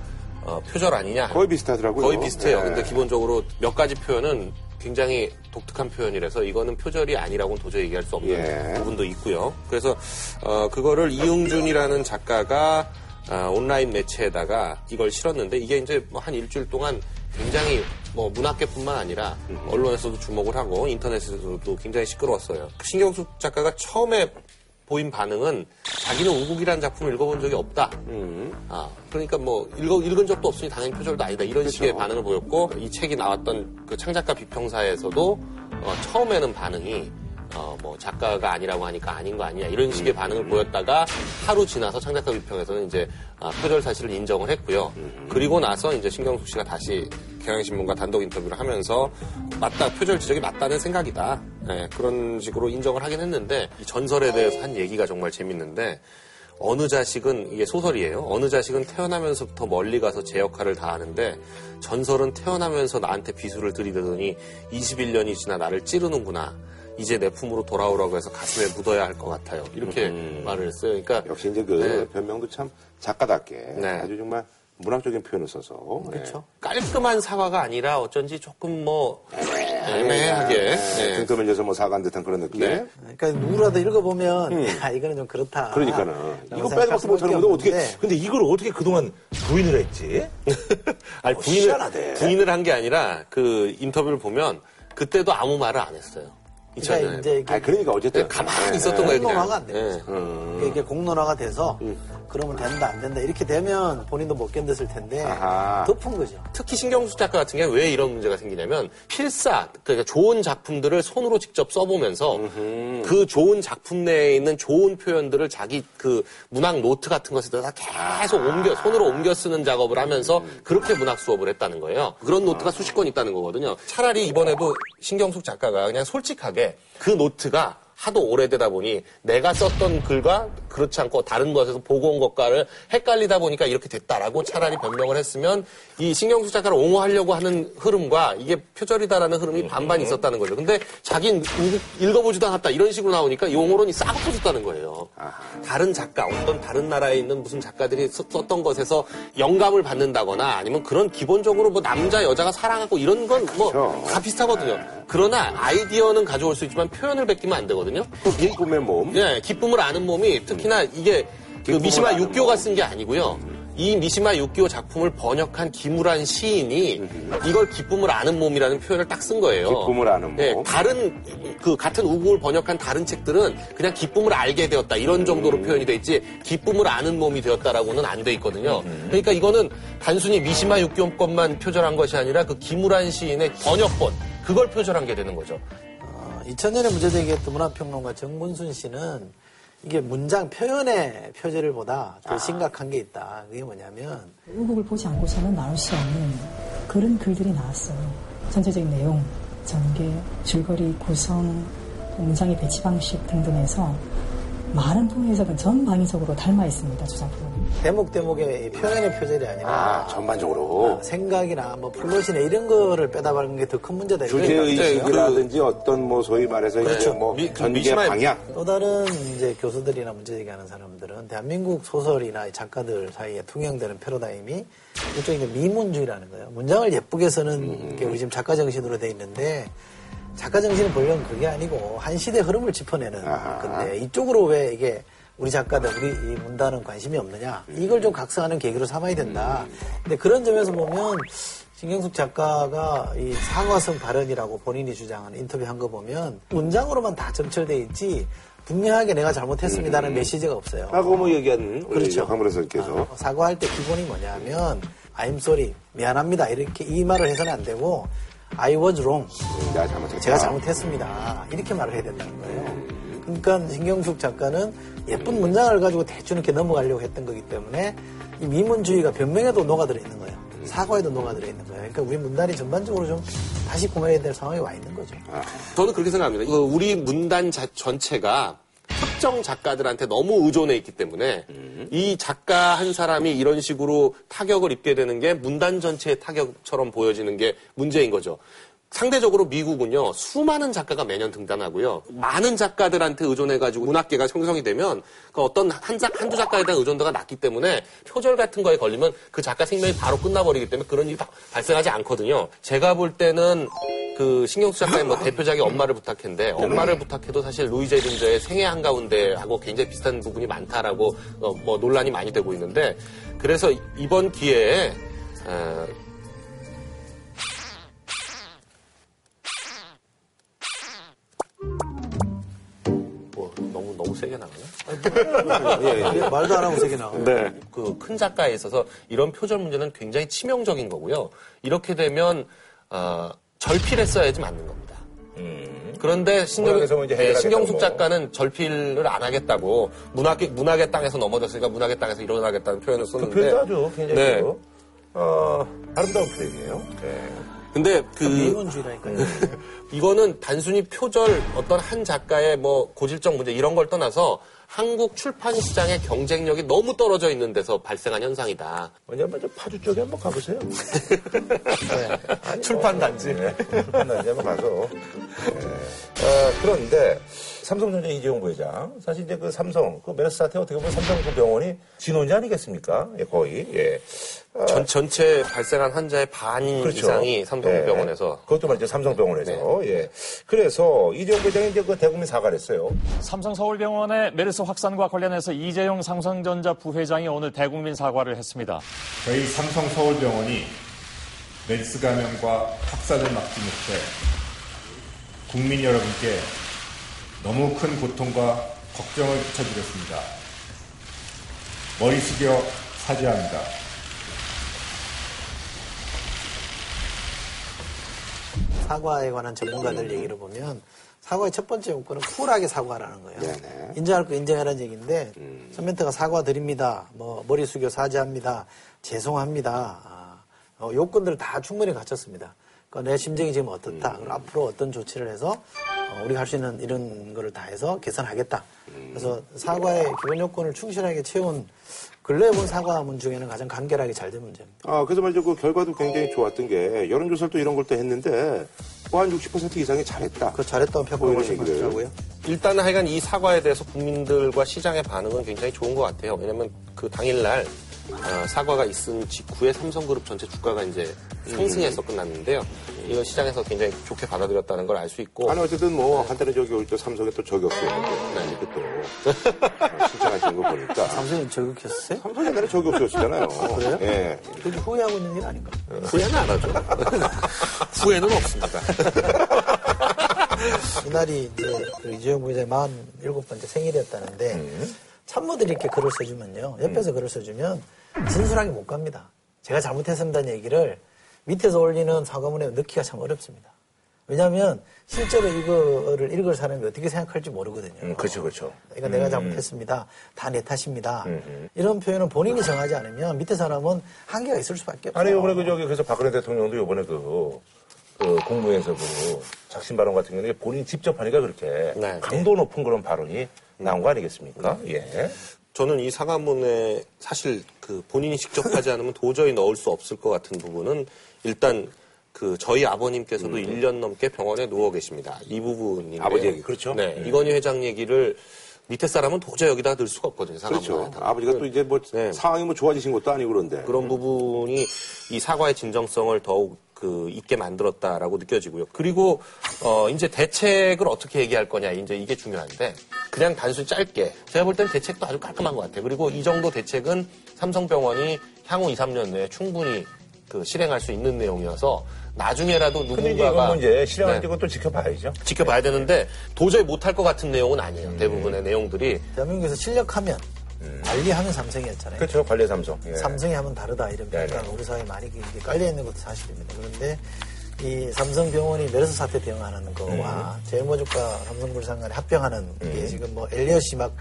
어, 표절 아니냐. 거의 비슷하더라고요. 거의 비슷해요. 예. 근데 기본적으로 몇 가지 표현은 굉장히 독특한 표현이라서 이거는 표절이 아니라고는 도저히 얘기할 수 없는 예. 부분도 있고요. 그래서 어, 그거를 이응준이라는 작가가 아, 온라인 매체에다가 이걸 실었는데 이게 이제 뭐 한 일주일 동안 굉장히 뭐 문학계뿐만 아니라 언론에서도 주목을 하고 인터넷에서도 굉장히 시끄러웠어요. 신경숙 작가가 처음에 보인 반응은 자기는 우국이라는 작품을 읽어본 적이 없다. 아, 그러니까 뭐 읽어, 읽은 적도 없으니 당연히 표절도 아니다. 이런 식의 반응을 보였고 이 책이 나왔던 그 창작가 비평사에서도 어, 처음에는 반응이 어, 뭐 작가가 아니라고 하니까 아닌 거 아니야 이런 식의 반응을 보였다가 하루 지나서 창작가 비평에서는 이제 아, 표절 사실을 인정을 했고요. 그리고 나서 이제 신경숙 씨가 다시 경향신문과 단독 인터뷰를 하면서 맞다 표절 지적이 맞다는 생각이다 예, 그런 식으로 인정을 하긴 했는데 이 전설에 대해서 한 얘기가 정말 재밌는데 어느 자식은 이게 소설이에요. 어느 자식은 태어나면서부터 멀리 가서 제 역할을 다 하는데 전설은 태어나면서 나한테 비수를 들이대더니 21년이 지나 나를 찌르는구나. 이제 내 품으로 돌아오라고 해서 가슴에 묻어야 할 것 같아요. 이렇게 말을 했어요. 그러니까 역시 이제 그 네. 변명도 참 작가답게 네. 아주 정말 문학적인 표현을 써서 그렇죠. 깔끔한 사과가 아니라 어쩐지 조금 뭐 애매하게 네. 등떠 면져서 뭐 사과한 듯한 그런 느낌. 네. 그러니까 누구라도 읽어보면 야 이거는 좀 그렇다. 그러니까는 이거 박도 못하는 건데 어떻게 근데 이걸 어떻게 그동안 부인을 했지? 아니 부인을 희한하대. 부인을 한 게 아니라 그 인터뷰를 보면 그때도 아무 말을 안 했어요. 그러니까 2000년에. 이제 이게 아 그러니까 어쨌든 가만히 네, 있었던 거예요. 공론화가. 안 되는 예. 거죠. 이게 공론화가 돼서 그러면 된다 안 된다 이렇게 되면 본인도 못 견뎠을 텐데 아하. 덮은 거죠. 특히 신경숙 작가 같은 경우에 왜 이런 문제가 생기냐면 필사 그러니까 좋은 작품들을 손으로 직접 써보면서 그 좋은 작품 내에 있는 좋은 표현들을 자기 그 문학 노트 같은 것에다가 계속 옮겨 손으로 옮겨 쓰는 작업을 하면서 그렇게 문학 수업을 했다는 거예요. 그런 노트가 수십 건 있다는 거거든요. 차라리 이번에도 신경숙 작가가 그냥 솔직하게 그 노트가 하도 오래되다 보니 내가 썼던 글과 그렇지 않고 다른 것에서 보고 온 것과를 헷갈리다 보니까 이렇게 됐다라고 차라리 변명을 했으면 이 신경숙 작가를 옹호하려고 하는 흐름과 이게 표절이다라는 흐름이 반반 있었다는 거죠. 근데 자기는 읽어보지도 않았다 이런 식으로 나오니까 이 옹호론이 싹 퍼졌다는 거예요. 다른 작가, 어떤 다른 나라에 있는 무슨 작가들이 썼- 썼던 것에서 영감을 받는다거나 아니면 그런 기본적으로 뭐 남자, 여자가 사랑하고 이런 건 뭐. 다 비슷하거든요. 그러나 아이디어는 가져올 수 있지만 표현을 베끼면 안 되거든요. 기쁨의 몸. 예, 기쁨을 아는 몸이 특히나 이게 그 미시마 육교가 몸. 쓴게 아니고요. 이 미시마 육교 작품을 번역한 김우란 시인이 이걸 기쁨을 아는 몸이라는 표현을 딱 쓴 거예요. 기쁨을 아는 예, 몸. 다른 그 같은 우국을 번역한 다른 책들은 그냥 기쁨을 알게 되었다 이런 정도로 음. 표현이 돼 있지 기쁨을 아는 몸이 되었다라고는 안 돼 있거든요. 그러니까 이거는 단순히 미시마 육교 것만 표절한 것이 아니라 그 김우란 시인의 번역본 그걸 표절한 게 되는 거죠. 어, 2000년에 문제제기했던 문화평론가 정문순 씨는 이게 문장 표현의 표절보다 더 심각한 게 있다. 그게 뭐냐면 의혹을 보지 않고서는 나올 수 없는 그런 글들이 나왔어요. 전체적인 내용, 전개, 줄거리, 구성, 문장의 배치 방식 등등에서 많은 부분에서 전방위적으로 닮아 있습니다. 주작품. 대목 대목의 이 표현의 표절이 아니라 아, 전반적으로. 생각이나 뭐 플롯이나 이런 거를 빼다 박는 게 더 큰 문제다. 이거예요. 주제 의식이라든지 어떤 뭐 소위 말해서 이제 그렇죠. 뭐 미- 그 전개 방향. 또 다른 이제 교수들이나 문제 제기하는 사람들은 대한민국 소설이나 이 작가들 사이에 통용되는 패러다임이 일종의 미문주의라는 거예요. 문장을 예쁘게 쓰는 게 우리 지금 작가 정신으로 돼 있는데 작가 정신을 보려면 그게 아니고 한 시대 흐름을 짚어내는 아하. 건데 이쪽으로 왜 이게 우리 작가들, 우리 이 문단은 관심이 없느냐. 이걸 좀 각성하는 계기로 삼아야 된다. 근데 그런 점에서 보면 신경숙 작가가 이 사과성 발언이라고 본인이 주장하는 인터뷰 한 거 보면 문장으로만 다 점철돼 있지 분명하게 내가 잘못했습니다는 메시지가 없어요. 아까 뭐 얘기한 그렇죠. 황문호 선생님께서 아, 사과할 때 기본이 뭐냐면 I'm sorry, 미안합니다. 이렇게 이 말을 해서는 안 되고 I was wrong. 음, 내가 잘못했다. 제가 잘못했습니다. 이렇게 말을 해야 된다는 거예요. 그러니까 신경숙 작가는 예쁜 문장을 가지고 대충 이렇게 넘어가려고 했던 거기 때문에 이 미문주의가 변명에도 녹아들어 있는 거예요. 사과에도 녹아들어 있는 거예요. 그러니까 우리 문단이 전반적으로 좀 다시 고민해야 될 상황에 와 있는 거죠. 저는 그렇게 생각합니다. 이거 우리 문단 자- 전체가 특정 작가들한테 너무 의존해 있기 때문에 이 작가 한 사람이 이런 식으로 타격을 입게 되는 게 문단 전체의 타격처럼 보여지는 게 문제인 거죠. 상대적으로 미국은요 수많은 작가가 매년 등단하고요 많은 작가들한테 의존해가지고 문학계가 형성이 되면 그 어떤 한 작, 한두 작가에 대한 의존도가 낮기 때문에 표절 같은 거에 걸리면 그 작가 생명이 바로 끝나버리기 때문에 그런 일이 바- 발생하지 않거든요. 제가 볼 때는 그 신경수 작가의 뭐 대표작이 엄마를 부탁했는데 엄마를 부탁해도 사실 루이 제딩저의 생애 한 가운데 하고 굉장히 비슷한 부분이 많다라고 어, 뭐 논란이 많이 되고 있는데 그래서 이번 기회에 어, 세게 나가나? 예, 말도 안 하고 세게 나와요. 네. 그 큰 작가에 있어서 이런 표절 문제는 굉장히 치명적인 거고요. 이렇게 되면 어, 절필했어야지 맞는 겁니다. 그런데 신경, 문학에서 뭐 네, 신경숙 뭐. 작가는 절필을 안 하겠다고 문학 문학의 땅에서 넘어졌으니까 문학의 땅에서 일어나겠다는 표현을 그 썼는데 표현도 아주 굉장히 네. 그, 어, 아름다운 표현이에요. 네. 근데 그 미문주의라니까요. 이거는 단순히 표절 어떤 한 작가의 뭐 고질적 문제 이런 걸 떠나서 한국 출판 시장의 경쟁력이 너무 떨어져 있는 데서 발생한 현상이다. 먼저 저 파주 쪽에 한번 가보세요. 출판 단지. 네. 출판 단지 한번 가서. 네. 어, 그런데 삼성전자 이재용 부회장 사실 이제 그 삼성 그 메르스 사태 어떻게 보면 삼성 그 병원이 진원지 아니겠습니까? 예, 거의 예. 어, 전, 전체 발생한 환자의 반 이상이 삼성병원에서 예. 그것도 말이죠 삼성병원에서 예. 그래서 이재용 부회장이 이제 그 대국민 사과를 했어요. 삼성 서울병원의 메르스 확산과 관련해서 이재용 삼성전자 부회장이 오늘 대국민 사과를 했습니다. 저희 삼성 서울병원이 메르스 감염과 확산을 막지 못해 국민 여러분께 너무 큰 고통과 걱정을 끼쳐드렸습니다. 머리 숙여 사죄합니다. 사과에 관한 전문가들 얘기를 보면 사과의 첫 번째 요건은 쿨하게 사과라는 거예요. 네네. 인정할 거 인정하라는 얘기인데 첫 멘트가 사과드립니다. 뭐 머리 숙여 사죄합니다. 죄송합니다. 아, 어, 요건들을 다 충분히 갖췄습니다. 그러니까 내 심정이 지금 어떻다. 그리고 앞으로 어떤 조치를 해서 어, 우리가 할 수 있는 이런 거를 다 해서 개선하겠다. 그래서 사과의 기본 요건을 충실하게 채운 근래에 본 사과문 중에는 가장 간결하게 잘 된 문제입니다. 아, 그래서 말이죠. 그 결과도 굉장히 좋았던 게 여론조사를 또 이런 걸 또 했는데 뭐 한60% 이상이 잘했다. 그 잘했다고 평가가 뭐 이런 훨씬 얘기를. 많더라고요. 일단 하여간 이 사과에 대해서 국민들과 시장의 반응은 굉장히 좋은 것 같아요. 왜냐면 그 당일날 어, 사과가 있은 직후에 삼성그룹 전체 주가가 이제 상승해서 끝났는데요. 이건 시장에서 굉장히 좋게 받아들였다는 걸 알 수 있고 아니 어쨌든 뭐 한때는 저기 우리 또 삼성에 또 저격수였는데 이렇게 또 신청하시는 거 보니까 삼성이 저격했어요? 삼성 옛날에 저격수였잖아요. 그래요? 예. 그게 후회하고 있는 일 아닌가? 후회는 안 하죠. 후회는 없습니다. 이날이 이제 그 이재용 부회장의 47번째 생일이었다는데 참모들이 이렇게 글을 써주면요. 옆에서 글을 써주면 진솔하게 못 갑니다. 제가 잘못했습니다는 얘기를 밑에서 올리는 사과문에 넣기가 참 어렵습니다. 왜냐하면 실제로 이거를 읽을 사람이 어떻게 생각할지 모르거든요. 음, 그렇죠, 그렇죠. 이거 내가 잘못했습니다. 다 내 탓입니다. 이런 표현은 본인이 정하지 않으면 밑에 사람은 한계가 있을 수밖에 없어요. 아니, 요번에 그 저기, 그래서 박근혜 대통령도 요번에 그, 그 국무회에서 그 작심 발언 같은 경우는 본인이 직접 하니까 그렇게 네. 강도 높은 그런 발언이 나온 거 아니겠습니까? 예. 저는 이 사과문에 사실 그 본인이 직접 하지 않으면 도저히 넣을 수 없을 것 같은 부분은 일단 그 저희 아버님께서도 1년 넘게 병원에 누워 계십니다. 이 부분인데 아버지 얘기, 그렇죠. 네, 이건희 회장 얘기를 밑에 사람은 도저히 여기다 넣을 수가 없거든요. 그렇죠. 아버지가 또 이제 뭐 네. 상황이 뭐 좋아지신 것도 아니고 그런데. 그런 부분이 이 사과의 진정성을 더욱 그 있게 만들었다라고 느껴지고요. 그리고 어 이제 대책을 어떻게 얘기할 거냐 이제 이게 중요한데 그냥 단순히 짧게 제가 볼 땐 대책도 아주 깔끔한 것 같아요. 그리고 이 정도 대책은 삼성병원이 향후 2, 3년 내에 충분히 그 실행할 수 있는 내용이어서 나중에라도 누군가가 뭐 이제 네, 네. 것도 지켜봐야죠. 지켜봐야 되는데 도저히 못할 것 같은 내용은 아니에요. 대부분의 내용들이 대한민국에서 실력하면 관리하면 삼성이었잖아요. 그렇죠. 관리 삼성. 예. 삼성이 하면 다르다 이런 평가가 우리 사회에 많이 깔려 있는 것도 사실입니다. 그런데 이 삼성병원이 메르스 사태 대응하는 거와 음. 제일모직과 삼성물산 간에 합병하는 게 지금 뭐 엘리엇이 막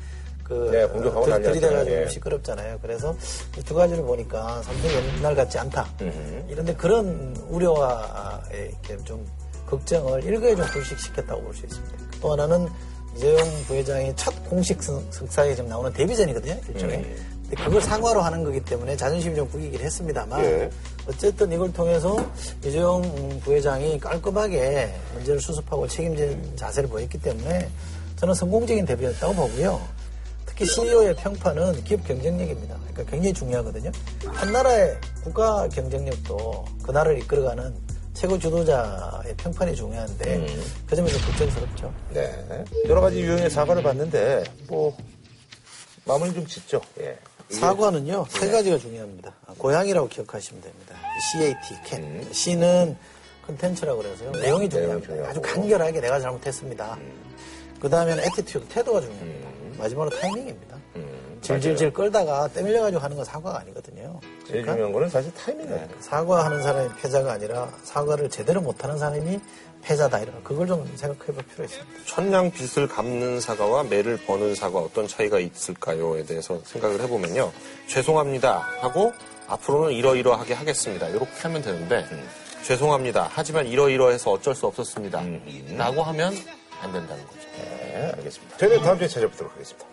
그 네, 공격하고 난리 들이대가지고. 예. 시끄럽잖아요. 그래서 이두 가지를 보니까 삼성이 옛날 같지 않다. 음. 이런데 그런 우려와 이렇게 좀 걱정을 일거에 좀 불식시켰다고 볼 수 있습니다. 또 하나는 이재용 부회장이 첫 공식 성- 석사에 지금 나오는 데뷔전이거든요, 일종의. 음. 그걸 상화로 하는 거기 때문에 자존심이 좀 구기긴 했습니다만 예. 어쨌든 이걸 통해서 이재용 부회장이 깔끔하게 문제를 수습하고 책임진 자세를 보였기 때문에 저는 성공적인 데뷔였다고 보고요. 특히 CEO의 평판은 기업 경쟁력입니다. 그러니까 굉장히 중요하거든요. 한 나라의 국가 경쟁력도 그 나라를 이끌어가는 최고 주도자의 평판이 중요한데 그 점에서 걱정스럽죠. 네. 여러 가지 유형의 사과를 봤는데, 뭐, 마무리 좀 짓죠. 예. 사과는요 세 가지가 중요합니다. 아, 고양이라고 기억하시면 됩니다. CAT, cat. C는 컨텐츠라고 그래서요. 내용이 중요합니다. 중요하고. 아주 간결하게 내가 잘못했습니다. 그 다음에는 attitude, 태도가 중요합니다. 마지막으로 타이밍입니다. 질질질 끌다가 떼밀려가지고 하는 건 사과가 아니거든요. 제일 그러니까 중요한 거는 사실 타이밍이에요. 사과하는 사람이 패자가 아니라 사과를 제대로 못하는 사람이 패자다 이런 그걸 좀 생각해 볼 필요가 있습니다. 천냥 빚을 갚는 사과와 매를 버는 사과 어떤 차이가 있을까요에 대해서 생각을 해보면요. 죄송합니다 하고 앞으로는 이러이러하게 하겠습니다. 이렇게 하면 되는데 죄송합니다. 하지만 이러이러해서 어쩔 수 없었습니다. 라고 하면 안 된다는 거죠. 네, 알겠습니다. 저희는 다음 주에 찾아뵙도록 하겠습니다.